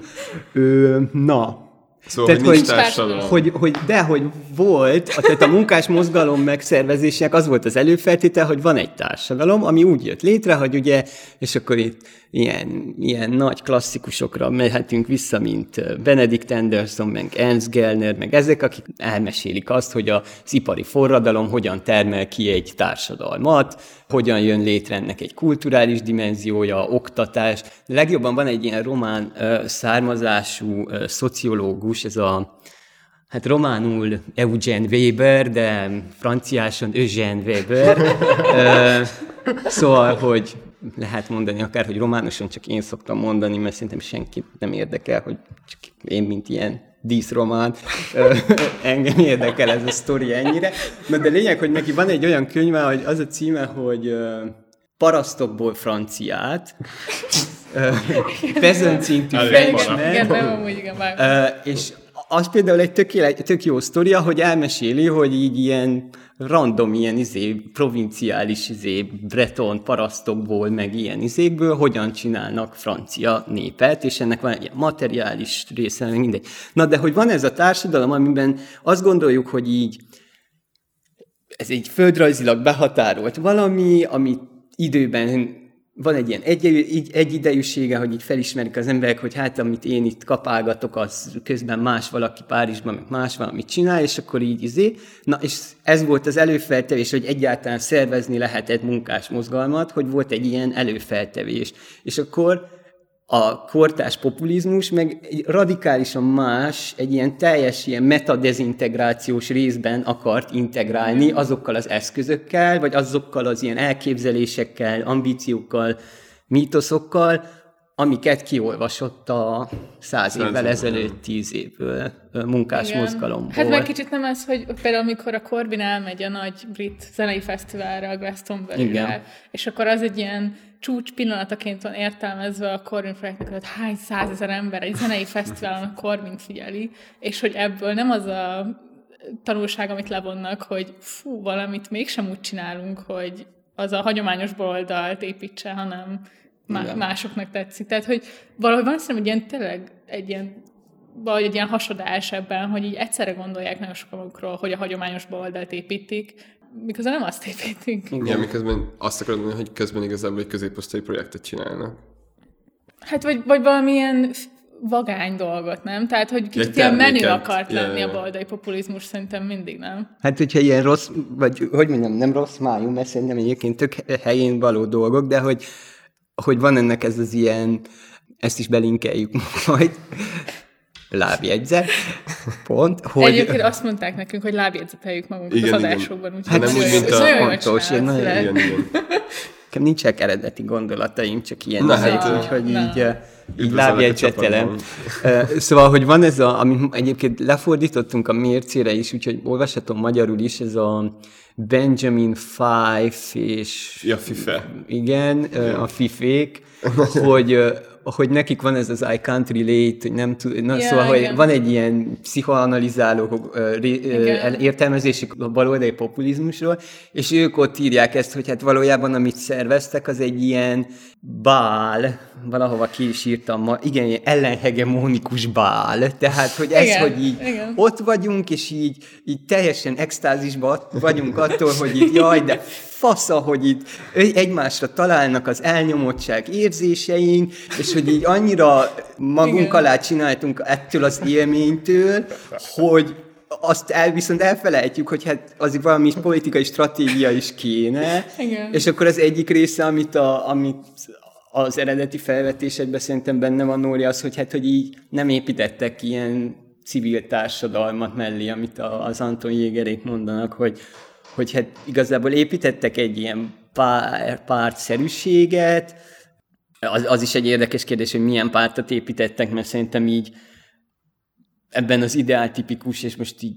Ö, na, Szóval, tehát, hogy, nincs társadalom. Hogy, hogy, de, hogy volt, tehát a munkás mozgalom megszervezésének az volt az előfeltétel, hogy van egy társadalom, ami úgy jött létre, hogy ugye, és akkor itt ilyen, ilyen nagy klasszikusokra mehetünk vissza, mint Benedict Anderson, meg Ernst Gellner, meg ezek, akik elmesélik azt, hogy az ipari forradalom hogyan termel ki egy társadalmat, hogyan jön létre ennek egy kulturális dimenziója, oktatás. Legjobban van egy ilyen román származású szociológus, ez a hát románul Eugen Weber, de franciáson Eugène Weber. szóval, hogy lehet mondani akár, hogy románosan csak én szoktam mondani, mert szerintem senki nem érdekel, hogy csak én, mint ilyen díszromán, engem érdekel ez a sztori ennyire. Na de lényeg, hogy neki van egy olyan könyve, hogy az a címe, hogy Parasztokból franciát, pezencintű frenchman, és az például egy tök, tök jó sztoria, hogy elmeséli, hogy így ilyen random ilyen izé, provinciális izé, breton parasztokból, meg ilyen izékből hogyan csinálnak francia népet, és ennek van egy materiális része, mindegy. Na de hogy van ez a társadalom, amiben azt gondoljuk, hogy így ez egy földrajzilag behatárolt valami, ami időben van egy ilyen egy, egy, egyidejűsége, hogy így felismerik az emberek, hogy hát amit én itt kapálgatok, az közben más valaki Párizsban, meg más valamit csinál, és akkor így izé. Na, és ez volt az előfeltevés, hogy egyáltalán szervezni lehetett munkás mozgalmat, hogy volt egy ilyen előfeltevés. És akkor a kortás populizmus meg egy radikálisan más, egy ilyen teljes ilyen metadezintegrációs részben akart integrálni azokkal az eszközökkel, vagy azokkal az ilyen elképzelésekkel, ambíciókkal, mítoszokkal, amiket kiolvasott a száz évvel ezelőtt, tíz évből munkás Igen. mozgalomból. Hát meg kicsit nem az, hogy például amikor a Corbyn elmegy a nagy brit zenei fesztiválra a Glastonbury-re, és akkor az egy ilyen csúcs pillanataként van értelmezve a Corbyn projektnek, hogy hány százezer ember egy zenei fesztiválon a Corbyn figyeli, és hogy ebből nem az a tanulság, amit levonnak, hogy fú, valamit mégsem úgy csinálunk, hogy az a hagyományos baloldalt építse, hanem má- másoknak tetszik. Tehát, hogy valahogy van szerintem egy ilyen tényleg egy ilyen vagy egy ilyen hasonlás ebben, hogy így egyszerre gondolják nagyon sokakról, hogy a hagyományos baloldalt építik, miközben nem azt építik. Igen, miközben azt akarod mondani, hogy közben igazából egy középosztai projektet csinálnak. Hát vagy, vagy valamilyen vagány dolgot, nem? Tehát, hogy kicsit ilyen menü akart lenni yeah. a baldai populizmus, szerintem mindig nem. Hát, hogyha ilyen rossz, vagy hogy mondjam, nem rossz májú, mert szerintem egyébként tök helyén való dolgok, de hogy, hogy van ennek ez az ilyen, ezt is belinkeljük majd, lábjegyzet, pont. Hogy... Egyébként azt mondták nekünk, hogy lábjegyzeteljük magunkat igen, az adásokban, úgyhogy hát nem úgy, mint a... Fontos, én nagyon, igen, igen. Nekem nincsenek eredeti gondolataim, csak ilyen, Na, hát, úgyhogy így így lábjegyzetelem. Szóval, hogy van ez a, amit egyébként lefordítottunk a mércére is, úgyhogy olvashatom magyarul is, ez a Benjamin Fife és... Ja, Fife. Igen, a fifék, hogy hogy nekik van ez az I can't relate, hogy nem tud, na, yeah, szóval, igen. hogy van egy ilyen pszichoanalizáló értelmezésük a baloldali populizmusról, és ők ott írják ezt, hogy hát valójában amit szerveztek, az egy ilyen bál, valahova ki is írtam ma, igen, ellenhegemonikus bál, tehát, hogy ez, igen, hogy így igen. ott vagyunk, és így, így teljesen extázisban vagyunk attól, hogy így jaj, de fasza, hogy itt egymásra találnak az elnyomottság érzéseink, és hogy így annyira magunk Igen. alá csináltunk ettől az élménytől, hogy azt el, viszont elfelejtjük, hogy hát azért valami politikai stratégia is kéne, Igen. és akkor az egyik része, amit, a, amit az eredeti felvetésedben szerintem benne van, Nóri, az, hogy hát, hogy így nem építettek ilyen civil társadalmat mellé, amit az Anton Jégerék mondanak, hogy, hogy hát igazából építettek egy ilyen pár, pártszerűséget, az, az is egy érdekes kérdés, hogy milyen pártot építettek, mert szerintem így ebben az ideáltipikus, és most így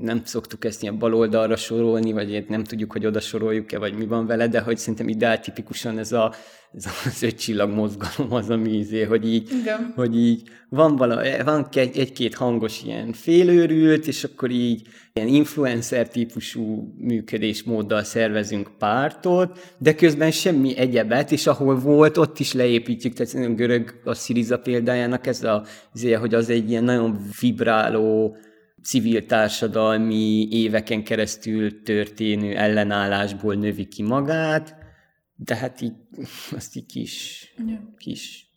nem szoktuk ezt ilyen baloldalra sorolni, vagy nem tudjuk, hogy oda soroljuk-e, vagy mi van vele, de hogy szerintem ideáltipikusan ez, a, ez az öt csillag mozgalom az, ami izé, hogy így, Igen. hogy így van, vala, van egy-két hangos ilyen félőrült, és akkor így ilyen influencer típusú működésmóddal szervezünk pártot, de közben semmi egyebet, és ahol volt, ott is leépítjük, tehát a görög a Siriza példájának ez a, azért, hogy az egy ilyen nagyon vibráló, civil társadalmi éveken keresztül történő ellenállásból növi ki magát, de hát így azt így kis, kis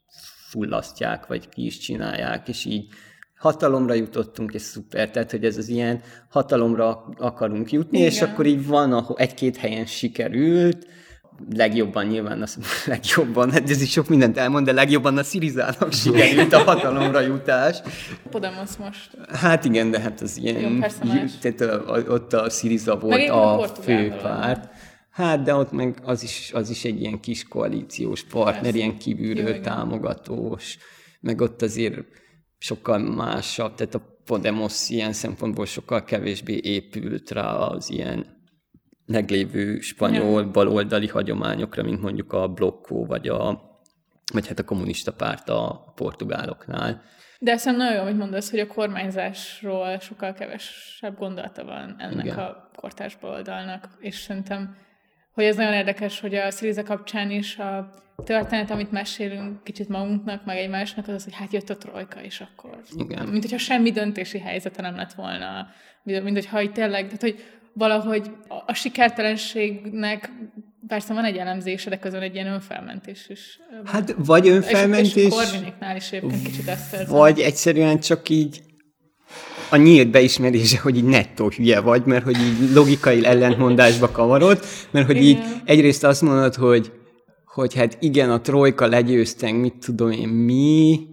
fullasztják, vagy ki is csinálják, és így hatalomra jutottunk, és szuper, tehát, hogy ez az ilyen hatalomra akarunk jutni, Igen. és akkor így van, ahol egy-két helyen sikerült, legjobban nyilván, az, legjobban, hát ez is sok mindent elmond, de legjobban a Szirizának sikerült a hatalomra jutás. Podemos most. Hát igen, de hát az ilyen, Jó, tehát a, ott a Sziriza volt a, a főpárt. Hát, de ott meg az is, az is egy ilyen kis koalíciós partner, Persze. ilyen kívülről Jó, támogatós, meg ott azért sokkal másabb, tehát a Podemos ilyen szempontból sokkal kevésbé épült rá az ilyen meglévő spanyol baloldali hagyományokra, mint mondjuk a blokkó, vagy, a, vagy hát a kommunista párt a portugáloknál. De ezt nagyon jó, amit mondasz, hogy a kormányzásról sokkal kevesebb gondolata van ennek Igen. a kortárs baloldalnak, és szerintem hogy ez nagyon érdekes, hogy a Sziriza kapcsán is a történet, amit mesélünk kicsit magunknak, meg egymásnak, az az, hogy hát jött a trojka, és akkor... Igen. Mint hogyha semmi döntési helyzete nem lett volna, mint hogyha tényleg, tehát hogy valahogy a sikertelenségnek persze van egy elemzése, de közön egy ilyen önfelmentés is. Hát vagy önfelmentés, és, és Korvinéknál is egyébként kicsit ezt érzem. Vagy egyszerűen csak így a nyílt beismerése, hogy így nettó hülye vagy, mert hogy így logikai ellentmondásba kavarod, mert hogy igen. így egyrészt azt mondod, hogy, hogy hát igen, a trojka legyőzteng, mit tudom én mi,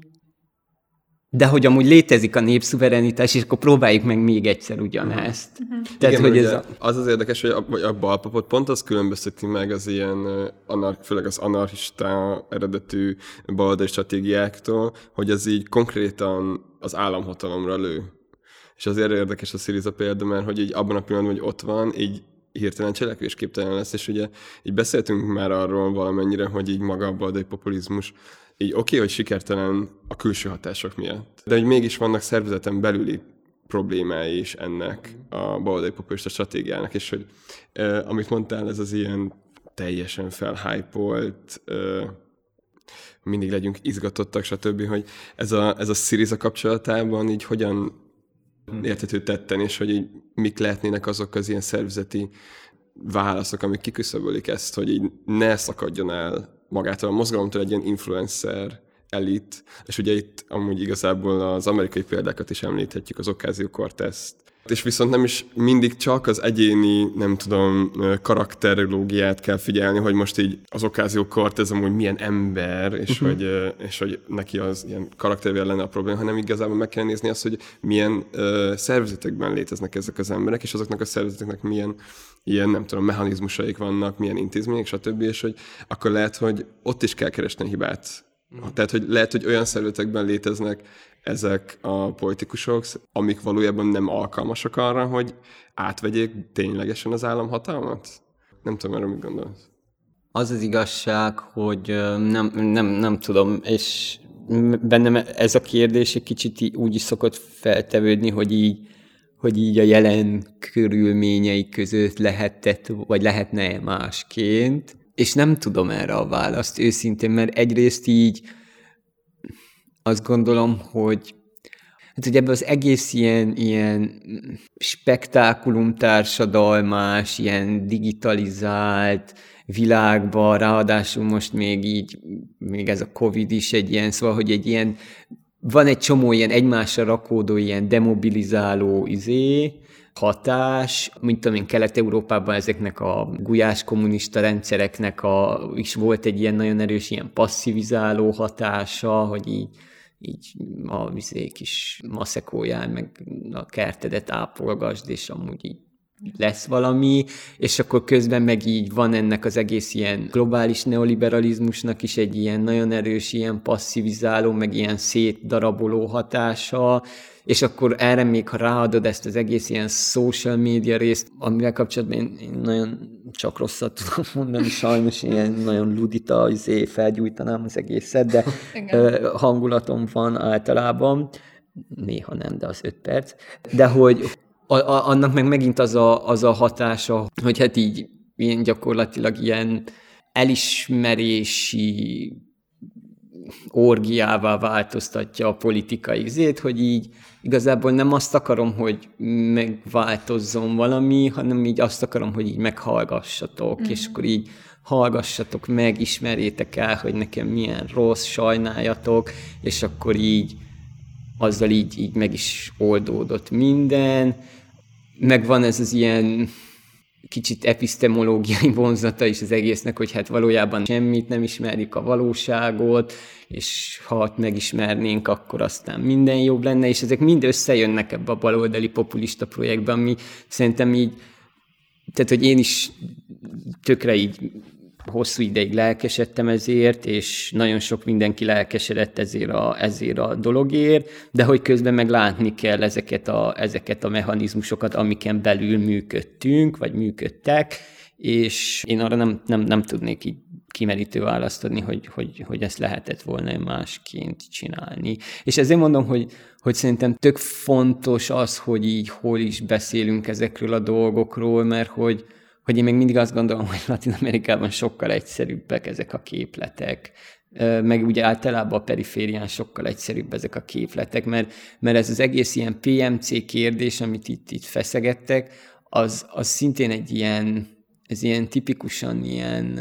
de hogy amúgy létezik a népszuverenitás, és akkor próbáljuk meg még egyszer ugyanezt. Uh-huh. Tehát, Igen, hogy ez a... Az az érdekes, hogy a, hogy a balpapot pont az különbözteti meg az ilyen, anar, főleg az anarchista eredetű baloldali stratégiáktól, hogy az így konkrétan az államhatalomra lő. És azért érdekes a Syriza példa, mert hogy így abban a pillanatban, hogy ott van, így hirtelen cselekvésképtelen lesz, és ugye így beszéltünk már arról valamennyire, hogy így maga a baloldali populizmus így oké, okay, hogy sikertelen a külső hatások miatt, de hogy mégis vannak szervezeten belüli problémái is ennek a baloldali populista stratégiának, és hogy uh, amit mondtál, ez az ilyen teljesen felhájpolt, uh, mindig legyünk izgatottak, stb., hogy ez a, ez a Syriza kapcsolatában így hogyan érthető tetten, és hogy így mik lehetnének azok az ilyen szervezeti válaszok, amik kiküszöbölik ezt, hogy így ne szakadjon el magától a mozgalomtól egy ilyen influencer elit, és ugye itt amúgy igazából az amerikai példákat is említhetjük, az Ocasio cortez és viszont nem is mindig csak az egyéni, nem tudom, karakterológiát kell figyelni, hogy most így az Ocasio Cortez amúgy milyen ember, és, uh-huh. hogy, és hogy neki az ilyen karaktervel lenne a probléma, hanem igazából meg kell nézni azt, hogy milyen uh, szervezetekben léteznek ezek az emberek, és azoknak a szervezeteknek milyen ilyen, nem tudom, mechanizmusaik vannak, milyen intézmények, stb., és hogy akkor lehet, hogy ott is kell keresni a hibát Tehát, hogy lehet, hogy olyan szervezetekben léteznek ezek a politikusok, amik valójában nem alkalmasak arra, hogy átvegyék ténylegesen az államhatalmat? Nem tudom, erről mit gondolsz. Az az igazság, hogy nem, nem, nem tudom, és bennem ez a kérdés egy kicsit úgy is szokott feltevődni, hogy így, hogy így a jelen körülményei között lehetett, vagy lehetne másként, és nem tudom erre a választ őszintén, mert egyrészt így azt gondolom, hogy hát hogy ebben az egész ilyen, ilyen spektákulum társadalmás, ilyen digitalizált világban, ráadásul most még így, még ez a Covid is egy ilyen, szóval, hogy egy ilyen, van egy csomó ilyen egymásra rakódó, ilyen demobilizáló izé, hatás, mint tudom én, Kelet-Európában ezeknek a gulyás kommunista rendszereknek a, is volt egy ilyen nagyon erős ilyen passzivizáló hatása, hogy így így a vizé kis maszekóján, meg a kertedet ápolgasd, és amúgy így lesz valami, és akkor közben meg így van ennek az egész ilyen globális neoliberalizmusnak is egy ilyen nagyon erős, ilyen passzivizáló, meg ilyen szétdaraboló hatása, és akkor erre még, ha ráadod ezt az egész ilyen social media részt, amivel kapcsolatban én, én nagyon csak rosszat tudom mondani, sajnos ilyen nagyon ludita, izé, felgyújtanám az egészet, de hangulatom van általában, néha nem, de az öt perc, de hogy a, a, annak meg megint az a, az a hatása, hogy hát így ilyen gyakorlatilag ilyen elismerési orgiává változtatja a politikai zét, hogy így igazából nem azt akarom, hogy megváltozzon valami, hanem így azt akarom, hogy így meghallgassatok, mm-hmm. és mhm. akkor így hallgassatok meg, ismerjétek el, hogy nekem milyen rossz, sajnáljatok, és akkor így azzal így, így meg is oldódott minden. Megvan ez az ilyen kicsit epistemológiai vonzata is az egésznek, hogy hát valójában semmit nem ismerjük a valóságot, és ha megismernénk, akkor aztán minden jobb lenne, és ezek mind összejönnek ebbe a baloldali populista projektben, ami szerintem így, tehát hogy én is tökre így hosszú ideig lelkesedtem ezért, és nagyon sok mindenki lelkesedett ezért a, ezért a dologért, de hogy közben meg látni kell ezeket a, ezeket a mechanizmusokat, amiken belül működtünk, vagy működtek, és én arra nem, nem, nem tudnék így kimerítő választ adni, hogy, hogy, hogy ezt lehetett volna másként csinálni. És ezért mondom, hogy, hogy szerintem tök fontos az, hogy így hol is beszélünk ezekről a dolgokról, mert hogy, hogy én még mindig azt gondolom, hogy Latin Amerikában sokkal egyszerűbbek ezek a képletek, meg ugye általában a periférián sokkal egyszerűbb ezek a képletek, mert, mert ez az egész ilyen PMC kérdés, amit itt, itt feszegettek, az, az szintén egy ilyen, ez ilyen tipikusan ilyen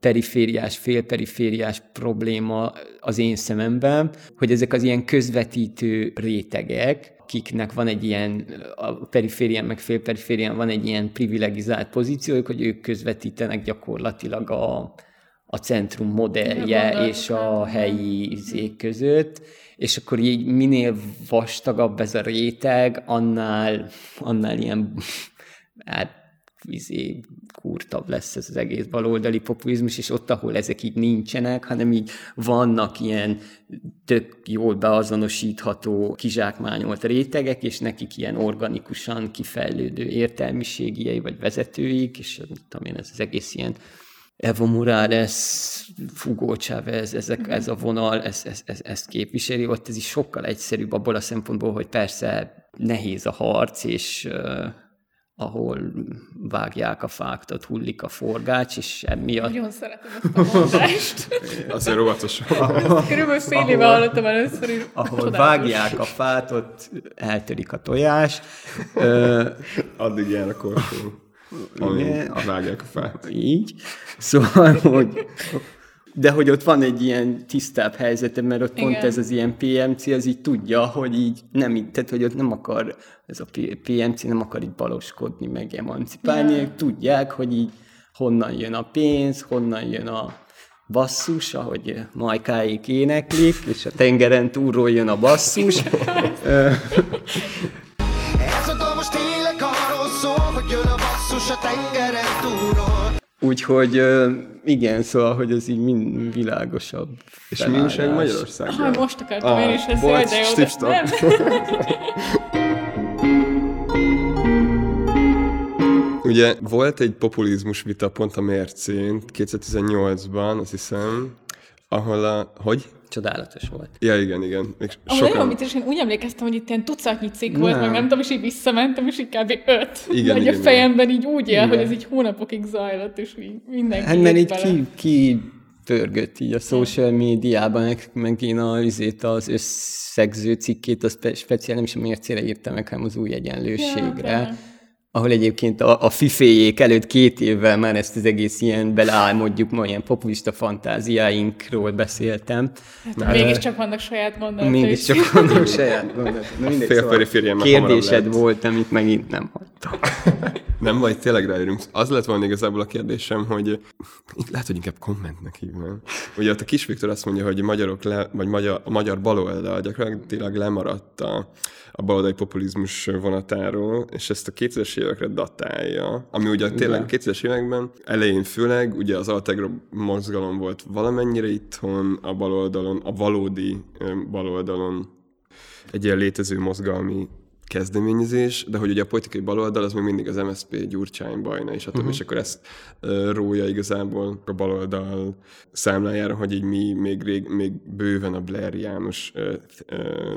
perifériás, félperifériás probléma az én szememben, hogy ezek az ilyen közvetítő rétegek, akiknek van egy ilyen, a periférián meg félperiférián van egy ilyen privilegizált pozíciójuk, hogy ők közvetítenek gyakorlatilag a, a centrum modellje a és a helyi zék között, és akkor így minél vastagabb ez a réteg, annál, annál ilyen hát izé, kurtabb lesz ez az egész baloldali populizmus, és ott, ahol ezek így nincsenek, hanem így vannak ilyen tök jól beazonosítható, kizsákmányolt rétegek, és nekik ilyen organikusan kifejlődő értelmiségiei vagy vezetőik, és tudom én, ez az egész ilyen Evo Morales, Fugó Chávez, ezek, mhm. ez a vonal, ez, ez, ez, ezt képviseli, ott ez is sokkal egyszerűbb abból a szempontból, hogy persze nehéz a harc, és ahol vágják a fákat, hullik a forgács, és emiatt... Nagyon szeretem ezt a mondást. Azért óvatos. Körülbelül fél éve hallottam először. Is. Ahol Csodálatos. vágják a fát, ott eltörik a tojás. Addig jár a korsó. Vágják a fát. Így. Szóval, hogy de hogy ott van egy ilyen tisztább helyzete, mert ott Igen. pont ez az ilyen PMC, az így tudja, hogy így nem, tehát hogy ott nem akar, ez a PMC nem akar így baloskodni, meg emancipálni, yeah. tudják, hogy így honnan jön a pénz, honnan jön a basszus, ahogy majkáik éneklik, és a tengeren túlról jön a basszus. Ez a most tényleg arról szól, hogy jön a basszus a tengeren túlról. Úgyhogy igen, szóval, hogy ez így mind világosabb És mi újság. Magyarországon? Ha, most akartam Ah, én is ezt, de jó, de stip-stop. nem. Ugye volt egy populizmus vita pont a mércén 2018-ban, azt hiszem, ahol a... Hogy? Csodálatos volt. Ja, igen, igen. Még Ahol nagyon sokan... vicces, én úgy emlékeztem, hogy itt ilyen tucatnyi cikk volt, Nem. meg nem tudom, és így visszamentem, és így kb. öt. Igen, Vagy igen, a fejemben így úgy él, Igen. hogy ez így hónapokig zajlott, és így mindenki Hát mert így ki, ki pörgött így a social médiában, meg, meg én a, azért az összegző cikkét, az spe, speciál nem is a mércére írtam meg, hanem az új egyenlőségre. Ja, ahol egyébként a, a fiféjék előtt két évvel már ezt az egész ilyen beleálmodjuk, ma ilyen populista fantáziáinkról beszéltem. Hát, mégiscsak vannak saját gondolatai. Mégiscsak vannak saját gondolatok. Na mindegy, szóval már kérdésed lehet. volt, amit megint nem hagytam. Nem vagy, tényleg ráérünk. Az lett volna igazából a kérdésem, hogy lehet, hogy inkább kommentnek hívnám. Ugye ott a kis Viktor azt mondja, hogy a magyarok le, vagy magyar, a magyar baloldal gyakorlatilag lemaradt a, a baloldali populizmus vonatáról, és ezt a 2000-es évekre datálja, ami ugye tényleg a 2000-es években elején főleg ugye az Altegro mozgalom volt valamennyire itthon, a baloldalon, a valódi baloldalon egy ilyen létező mozgalmi kezdeményezés, de hogy ugye a politikai baloldal az még mindig az MSZP, Gyurcsány, Bajna és a többi, és akkor ezt rója igazából a baloldal számlájára, hogy így mi még, rég, még bőven a Blair János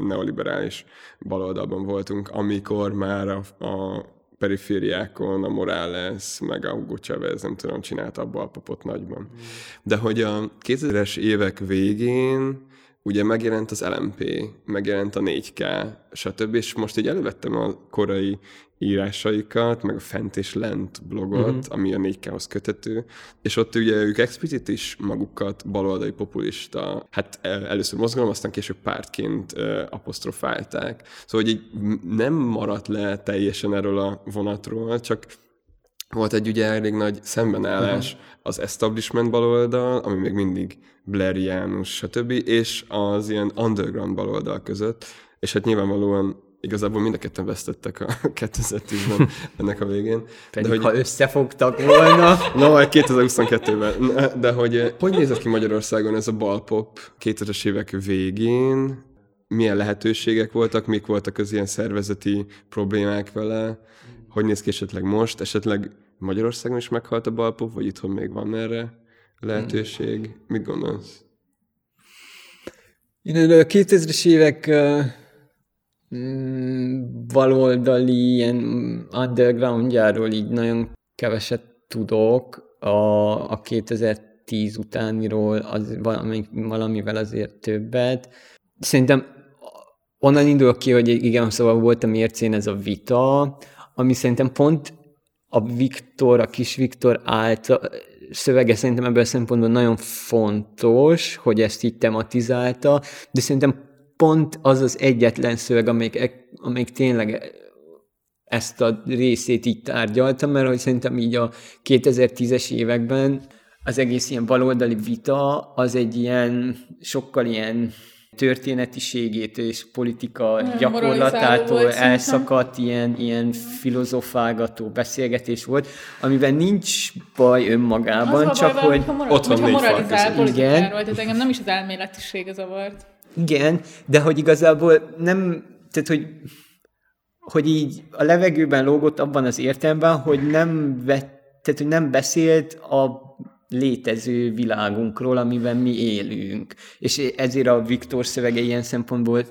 neoliberális baloldalban voltunk, amikor már a, a perifériákon a Morales, meg a Hugo Chavez, nem tudom, csinálta a balpapot nagyban. De hogy a 2000-es évek végén ugye megjelent az LMP, megjelent a 4K, stb. És most így elővettem a korai írásaikat, meg a Fent és Lent blogot, uh-huh. ami a 4K-hoz kötető, és ott ugye ők explicit is magukat baloldali populista, hát el- először mozgalom, aztán később pártként uh, apostrofálták. Szóval, hogy így nem maradt le teljesen erről a vonatról, csak volt egy ugye elég nagy szembenállás uh-huh. az establishment baloldal, ami még mindig Blair János, stb., és az ilyen underground baloldal között, és hát nyilvánvalóan igazából mind a ketten vesztettek a 2010-ben ennek a végén. Pedig de hogy... ha összefogtak volna, No, majd 2022-ben. De hogy eh, hogy nézett ki Magyarországon ez a balpop 2000-es évek végén? Milyen lehetőségek voltak, mik voltak az ilyen szervezeti problémák vele? Hogy néz ki esetleg most? Esetleg Magyarországon is meghalt a balpop, vagy itthon még van erre lehetőség? Mit gondolsz? Én a 2000-es évek uh, baloldali ilyen undergroundjáról így nagyon keveset tudok. A, a 2010 utániról az valami, valamivel azért többet. Szerintem onnan indulok ki, hogy igen, szóval volt a mércén ez a vita, ami szerintem pont a Viktor, a kis Viktor által szövege szerintem ebből a szempontból nagyon fontos, hogy ezt így tematizálta, de szerintem pont az az egyetlen szöveg, amelyik, amelyik tényleg ezt a részét így tárgyalta, mert hogy szerintem így a 2010-es években az egész ilyen baloldali vita az egy ilyen, sokkal ilyen történetiségétől és politika Nagyon gyakorlatától elszakadt ilyen, ilyen filozofálgató beszélgetés volt, amiben nincs baj önmagában, az csak baj, hogy... Ott van hogyha négy fal moralizál között. politikáról, Igen. tehát engem nem is az elméletiség zavart. Igen, de hogy igazából nem, tehát hogy, hogy így a levegőben lógott abban az értelemben, hogy nem, vett, tehát, hogy nem beszélt a létező világunkról, amiben mi élünk. És ezért a Viktor szövege ilyen szempontból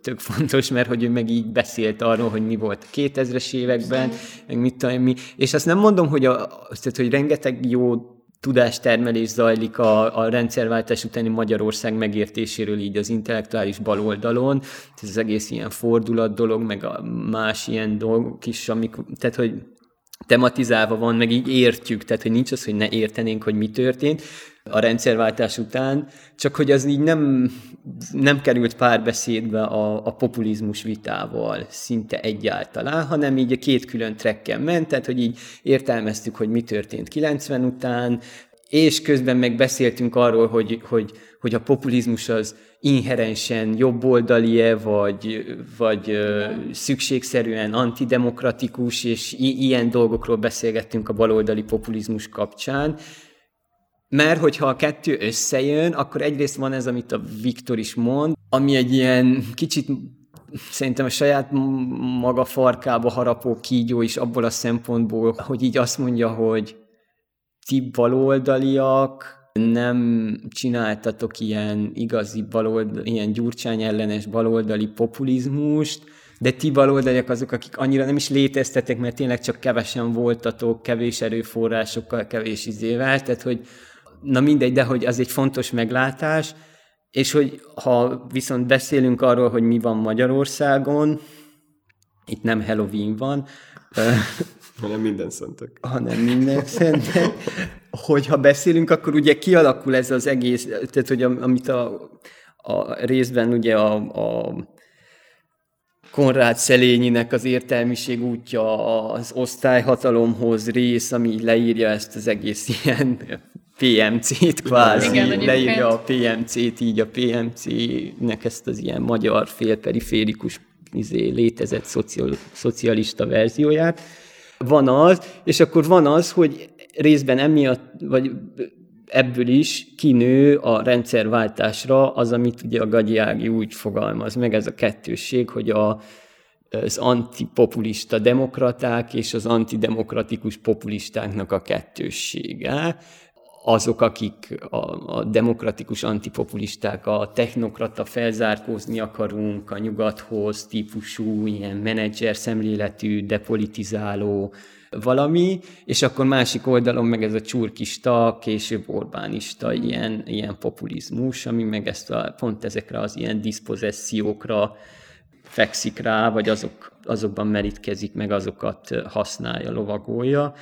tök fontos, mert hogy ő meg így beszélt arról, hogy mi volt a 2000-es években, meg mit tudom mi. És azt nem mondom, hogy, a, tehát, hogy rengeteg jó tudástermelés zajlik a, a rendszerváltás utáni Magyarország megértéséről így az intellektuális baloldalon, ez az egész ilyen fordulat dolog, meg a más ilyen dolgok is, amik, tehát hogy tematizálva van, meg így értjük, tehát hogy nincs az, hogy ne értenénk, hogy mi történt a rendszerváltás után, csak hogy az így nem, nem került párbeszédbe a, a populizmus vitával szinte egyáltalán, hanem így a két külön trekken ment, tehát hogy így értelmeztük, hogy mi történt 90 után, és közben meg beszéltünk arról, hogy, hogy, hogy a populizmus az inherensen jobboldali-e, vagy, vagy szükségszerűen antidemokratikus, és i- ilyen dolgokról beszélgettünk a baloldali populizmus kapcsán. Mert hogyha a kettő összejön, akkor egyrészt van ez, amit a Viktor is mond, ami egy ilyen kicsit szerintem a saját maga farkába harapó kígyó is abból a szempontból, hogy így azt mondja, hogy ti baloldaliak nem csináltatok ilyen igazi balold, ilyen gyurcsány ellenes baloldali populizmust, de ti baloldaliak azok, akik annyira nem is léteztetek, mert tényleg csak kevesen voltatok, kevés erőforrásokkal, kevés izével, tehát hogy na mindegy, de hogy az egy fontos meglátás, és hogy ha viszont beszélünk arról, hogy mi van Magyarországon, itt nem Halloween van, hanem minden szentek. Hanem minden szentek. Hogyha beszélünk, akkor ugye kialakul ez az egész, tehát hogy amit a, a részben ugye a, a Konrád Szelényinek az értelmiség útja az osztályhatalomhoz rész, ami leírja ezt az egész ilyen PMC-t kvázi, Igen, leírja a PMC-t, így a PMC-nek ezt az ilyen magyar félperiférikus izé, létezett szocial, szocialista verzióját. Van az, és akkor van az, hogy részben emiatt, vagy ebből is kinő a rendszerváltásra az, amit ugye a Gagyi Ági úgy fogalmaz meg, ez a kettősség, hogy a, az antipopulista demokraták és az antidemokratikus populistáknak a kettőssége. Azok, akik a, a demokratikus antipopulisták, a technokrata felzárkózni akarunk a nyugathoz típusú, ilyen menedzser szemléletű, depolitizáló valami, és akkor másik oldalon meg ez a csurkista, később Orbánista ilyen, ilyen populizmus, ami meg ezt a, pont ezekre az ilyen diszpozessziókra fekszik rá, vagy azok, azokban merítkezik, meg azokat használja, lovagolja.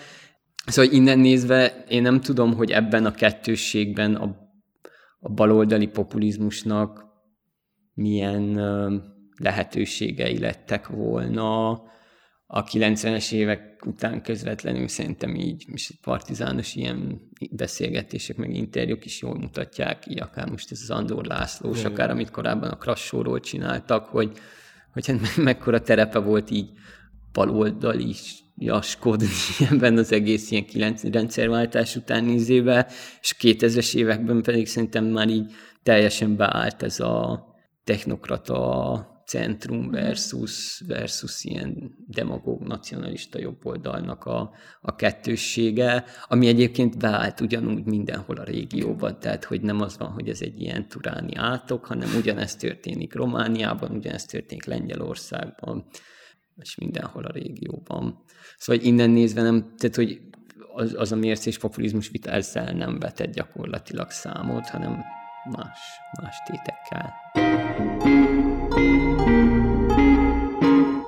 Szóval innen nézve én nem tudom, hogy ebben a kettősségben a, a baloldali populizmusnak milyen lehetőségei lettek volna a 90-es évek után közvetlenül szerintem így, és partizános ilyen beszélgetések, meg interjúk is jól mutatják, így akár most ez az Andor László, és akár amit korábban a Krassóról csináltak, hogy, hogy hát mekkora terepe volt így baloldali jaskodni ebben az egész ilyen 9 rendszerváltás után évben, és 2000-es években pedig szerintem már így teljesen beállt ez a technokrata centrum versus, versus ilyen demagóg nacionalista jobboldalnak a, a kettőssége, ami egyébként beállt ugyanúgy mindenhol a régióban, tehát hogy nem az van, hogy ez egy ilyen turáni átok, hanem ugyanezt történik Romániában, ugyanezt történik Lengyelországban, és mindenhol a régióban. Szóval innen nézve nem, tehát hogy az, az a mércés populizmus vita ezzel nem vetett gyakorlatilag számot, hanem más, más tétekkel.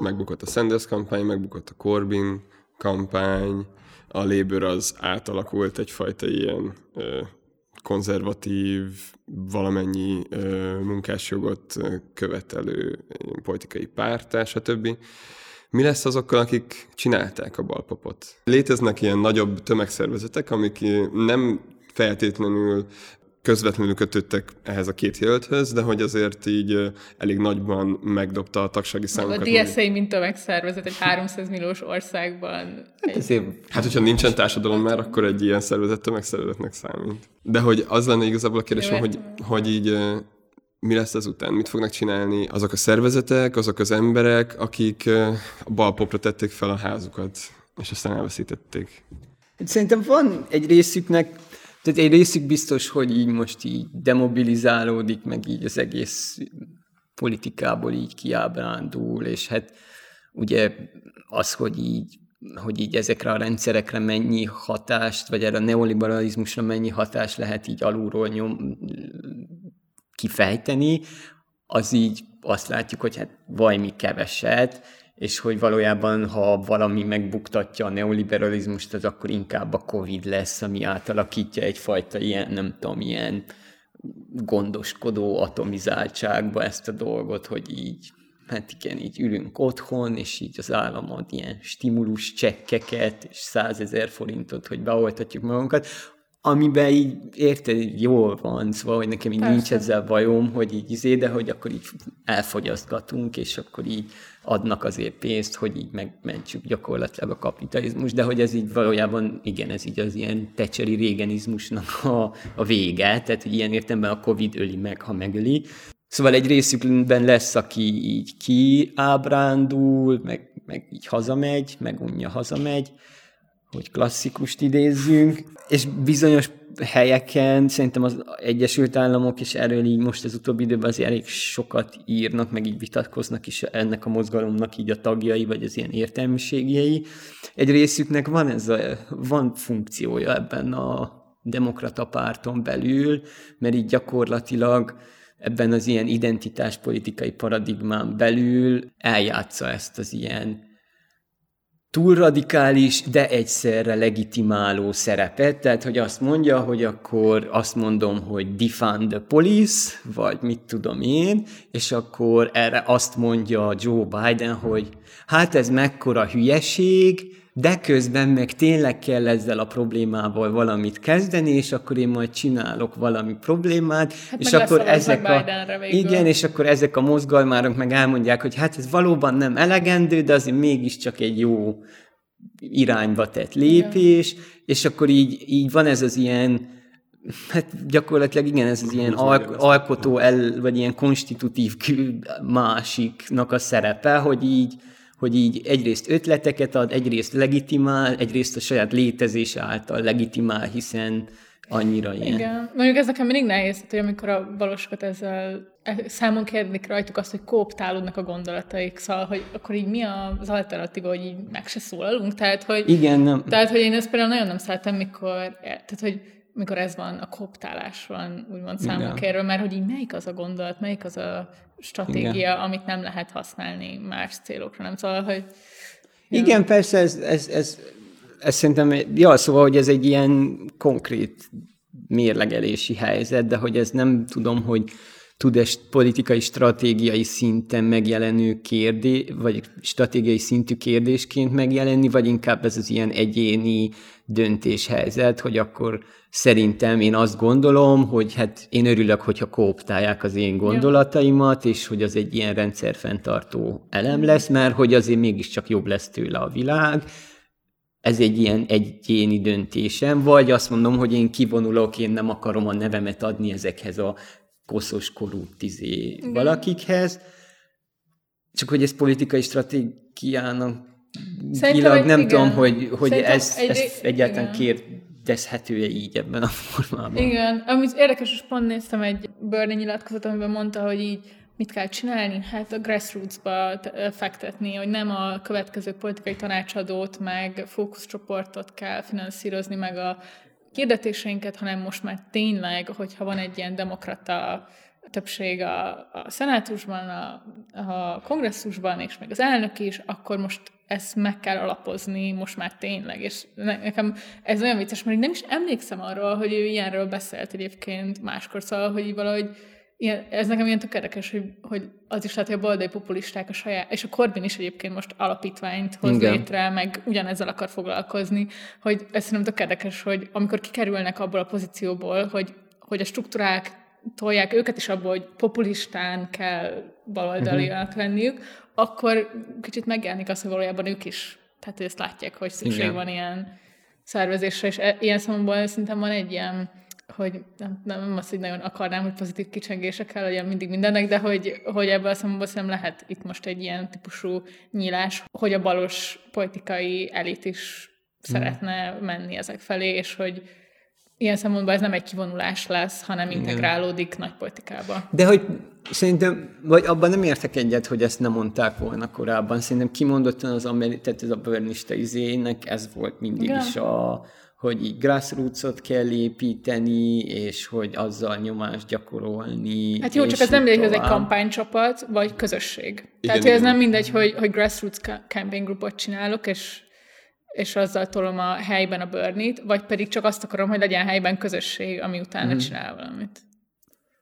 Megbukott a Sanders kampány, megbukott a Corbyn kampány, a Labour az átalakult egyfajta ilyen ö, konzervatív, valamennyi ö, munkásjogot követelő politikai párt, stb. Mi lesz azokkal, akik csinálták a balpapot? Léteznek ilyen nagyobb tömegszervezetek, amik nem feltétlenül közvetlenül kötöttek ehhez a két jelölthöz, de hogy azért így elég nagyban megdobta a tagsági számokat. A DSA mint tömegszervezet egy 300 milliós országban. Hát, azért... hát, hogyha nincsen társadalom már, akkor egy ilyen szervezet tömegszervezetnek számít. De hogy az lenne igazából a kérdésem, hogy, hogy így mi lesz ezután, mit fognak csinálni azok a szervezetek, azok az emberek, akik a balpopra tették fel a házukat, és aztán elveszítették. Szerintem van egy részüknek, tehát egy részük biztos, hogy így most így demobilizálódik, meg így az egész politikából így kiábrándul, és hát ugye az, hogy így hogy így ezekre a rendszerekre mennyi hatást, vagy erre a neoliberalizmusra mennyi hatást lehet így alulról nyom, kifejteni, az így azt látjuk, hogy hát valami keveset, és hogy valójában, ha valami megbuktatja a neoliberalizmust, az akkor inkább a Covid lesz, ami átalakítja egyfajta ilyen, nem tudom, ilyen gondoskodó atomizáltságba ezt a dolgot, hogy így, hát igen, így ülünk otthon, és így az állam ad ilyen stimulus csekkeket, és százezer forintot, hogy beoltatjuk magunkat, amiben így, érted, jól van, szóval, hogy nekem így Persze. nincs ezzel bajom, hogy így izé, de hogy akkor így elfogyasztgatunk, és akkor így adnak azért pénzt, hogy így megmentsük gyakorlatilag a kapitalizmus, de hogy ez így valójában, igen, ez így az ilyen tecseri régenizmusnak a, a vége, tehát hogy ilyen értelemben a Covid öli meg, ha megöli. Szóval egy részükben lesz, aki így kiábrándul, meg, meg így hazamegy, meg unja hazamegy, hogy klasszikust idézzünk, és bizonyos helyeken szerintem az Egyesült Államok, és erről így most az utóbbi időben azért elég sokat írnak, meg így vitatkoznak is ennek a mozgalomnak így a tagjai, vagy az ilyen értelmiségjei. Egy részüknek van ez a, van funkciója ebben a demokrata párton belül, mert így gyakorlatilag ebben az ilyen identitáspolitikai paradigmán belül eljátsza ezt az ilyen túl radikális, de egyszerre legitimáló szerepet, tehát hogy azt mondja, hogy akkor azt mondom, hogy defund the police, vagy mit tudom én, és akkor erre azt mondja Joe Biden, hogy hát ez mekkora hülyeség, de közben meg tényleg kell ezzel a problémával valamit kezdeni, és akkor én majd csinálok valami problémát, Hát és akkor ezek a, igen, és akkor ezek a mozgalmárok meg elmondják, hogy hát ez valóban nem elegendő, de azért mégiscsak egy jó irányba tett lépés, igen. és akkor így, így van ez az ilyen, hát gyakorlatilag igen, ez az ilyen al- alkotó, el, vagy ilyen konstitutív másiknak a szerepe, hogy így, hogy így egyrészt ötleteket ad, egyrészt legitimál, egyrészt a saját létezése által legitimál, hiszen annyira ilyen. Igen. Mondjuk ez nekem mindig nehéz, hogy amikor a balosokat ezzel e, számon kérnik rajtuk azt, hogy kooptálódnak a gondolataik, szóval, hogy akkor így mi az alternatíva, hogy így meg se szólalunk, tehát, hogy, Igen, nem. tehát, hogy én ezt például nagyon nem szeretem, mikor, tehát, hogy mikor ez van, a kooptálás van, úgymond számon kérve, mert hogy így melyik az a gondolat, melyik az a stratégia, Igen. amit nem lehet használni más célokra, nem? Szóval, hogy Igen, persze, ez, ez, ez, ez szerintem, ja, szóval, hogy ez egy ilyen konkrét mérlegelési helyzet, de hogy ez nem tudom, hogy tud-e politikai stratégiai szinten megjelenő kérdés, vagy stratégiai szintű kérdésként megjelenni, vagy inkább ez az ilyen egyéni döntéshelyzet, hogy akkor szerintem én azt gondolom, hogy hát én örülök, hogyha kooptálják az én gondolataimat, és hogy az egy ilyen rendszerfenntartó elem lesz, mert hogy azért mégiscsak jobb lesz tőle a világ, ez egy ilyen egyéni döntésem, vagy azt mondom, hogy én kivonulok, én nem akarom a nevemet adni ezekhez a koszos, korrupt izé valakikhez, csak hogy ez politikai stratégiának Szerintem, nem igen. tudom, hogy, hogy Szerintem ez, egy- ez egyáltalán kérdezhető-e így ebben a formában. Igen, amit érdekes, és pont néztem egy Bernie nyilatkozat, amiben mondta, hogy így mit kell csinálni? Hát a grassroots-ba fektetni, hogy nem a következő politikai tanácsadót, meg fókuszcsoportot kell finanszírozni, meg a hirdetéseinket, hanem most már tényleg, hogyha van egy ilyen demokrata többség a, a szenátusban, a, a kongresszusban, és még az elnök is, akkor most ezt meg kell alapozni, most már tényleg. És ne- nekem ez olyan vicces, mert nem is emlékszem arról, hogy ő ilyenről beszélt egyébként máskor, szóval, hogy valahogy ilyen, ez nekem ilyen tök érdekes, hogy, hogy az is lehet, hogy a baldai populisták a saját, és a Corbyn is egyébként most alapítványt hoz Igen. létre, meg ugyanezzel akar foglalkozni, hogy ez szerintem tök érdekes, hogy amikor kikerülnek abból a pozícióból, hogy, hogy a struktúrák tolják őket is abból, hogy populistán kell baloldaliak uh-huh. lenniük, akkor kicsit megjelenik az, hogy valójában ők is, tehát ezt látják, hogy szükség Igen. van ilyen szervezésre, és e- ilyen szempontból szerintem van egy ilyen, hogy nem, nem azt, hogy nagyon akarnám, hogy pozitív kicsengése kell legyen mindig mindennek, de hogy, hogy ebből a szempontból szerintem lehet itt most egy ilyen típusú nyílás, hogy a balos politikai elit is szeretne menni ezek felé, és hogy ilyen szempontból ez nem egy kivonulás lesz, hanem integrálódik nagy politikába. De hogy szerintem, vagy abban nem értek egyet, hogy ezt nem mondták volna korábban. Szerintem kimondottan az ameri- tehát ez a burnista izének ez volt mindig Igen. is a, hogy így grassrootsot kell építeni, és hogy azzal nyomást gyakorolni. Hát jó, csak ez nem mindegy, hogy ez egy kampánycsapat, vagy közösség. Igen, Tehát, hogy ez nem mindegy, hogy, hogy grassroots ca- campaign groupot csinálok, és, és azzal tolom a helyben a burnit, vagy pedig csak azt akarom, hogy legyen helyben közösség, ami utána mm. csinál valamit.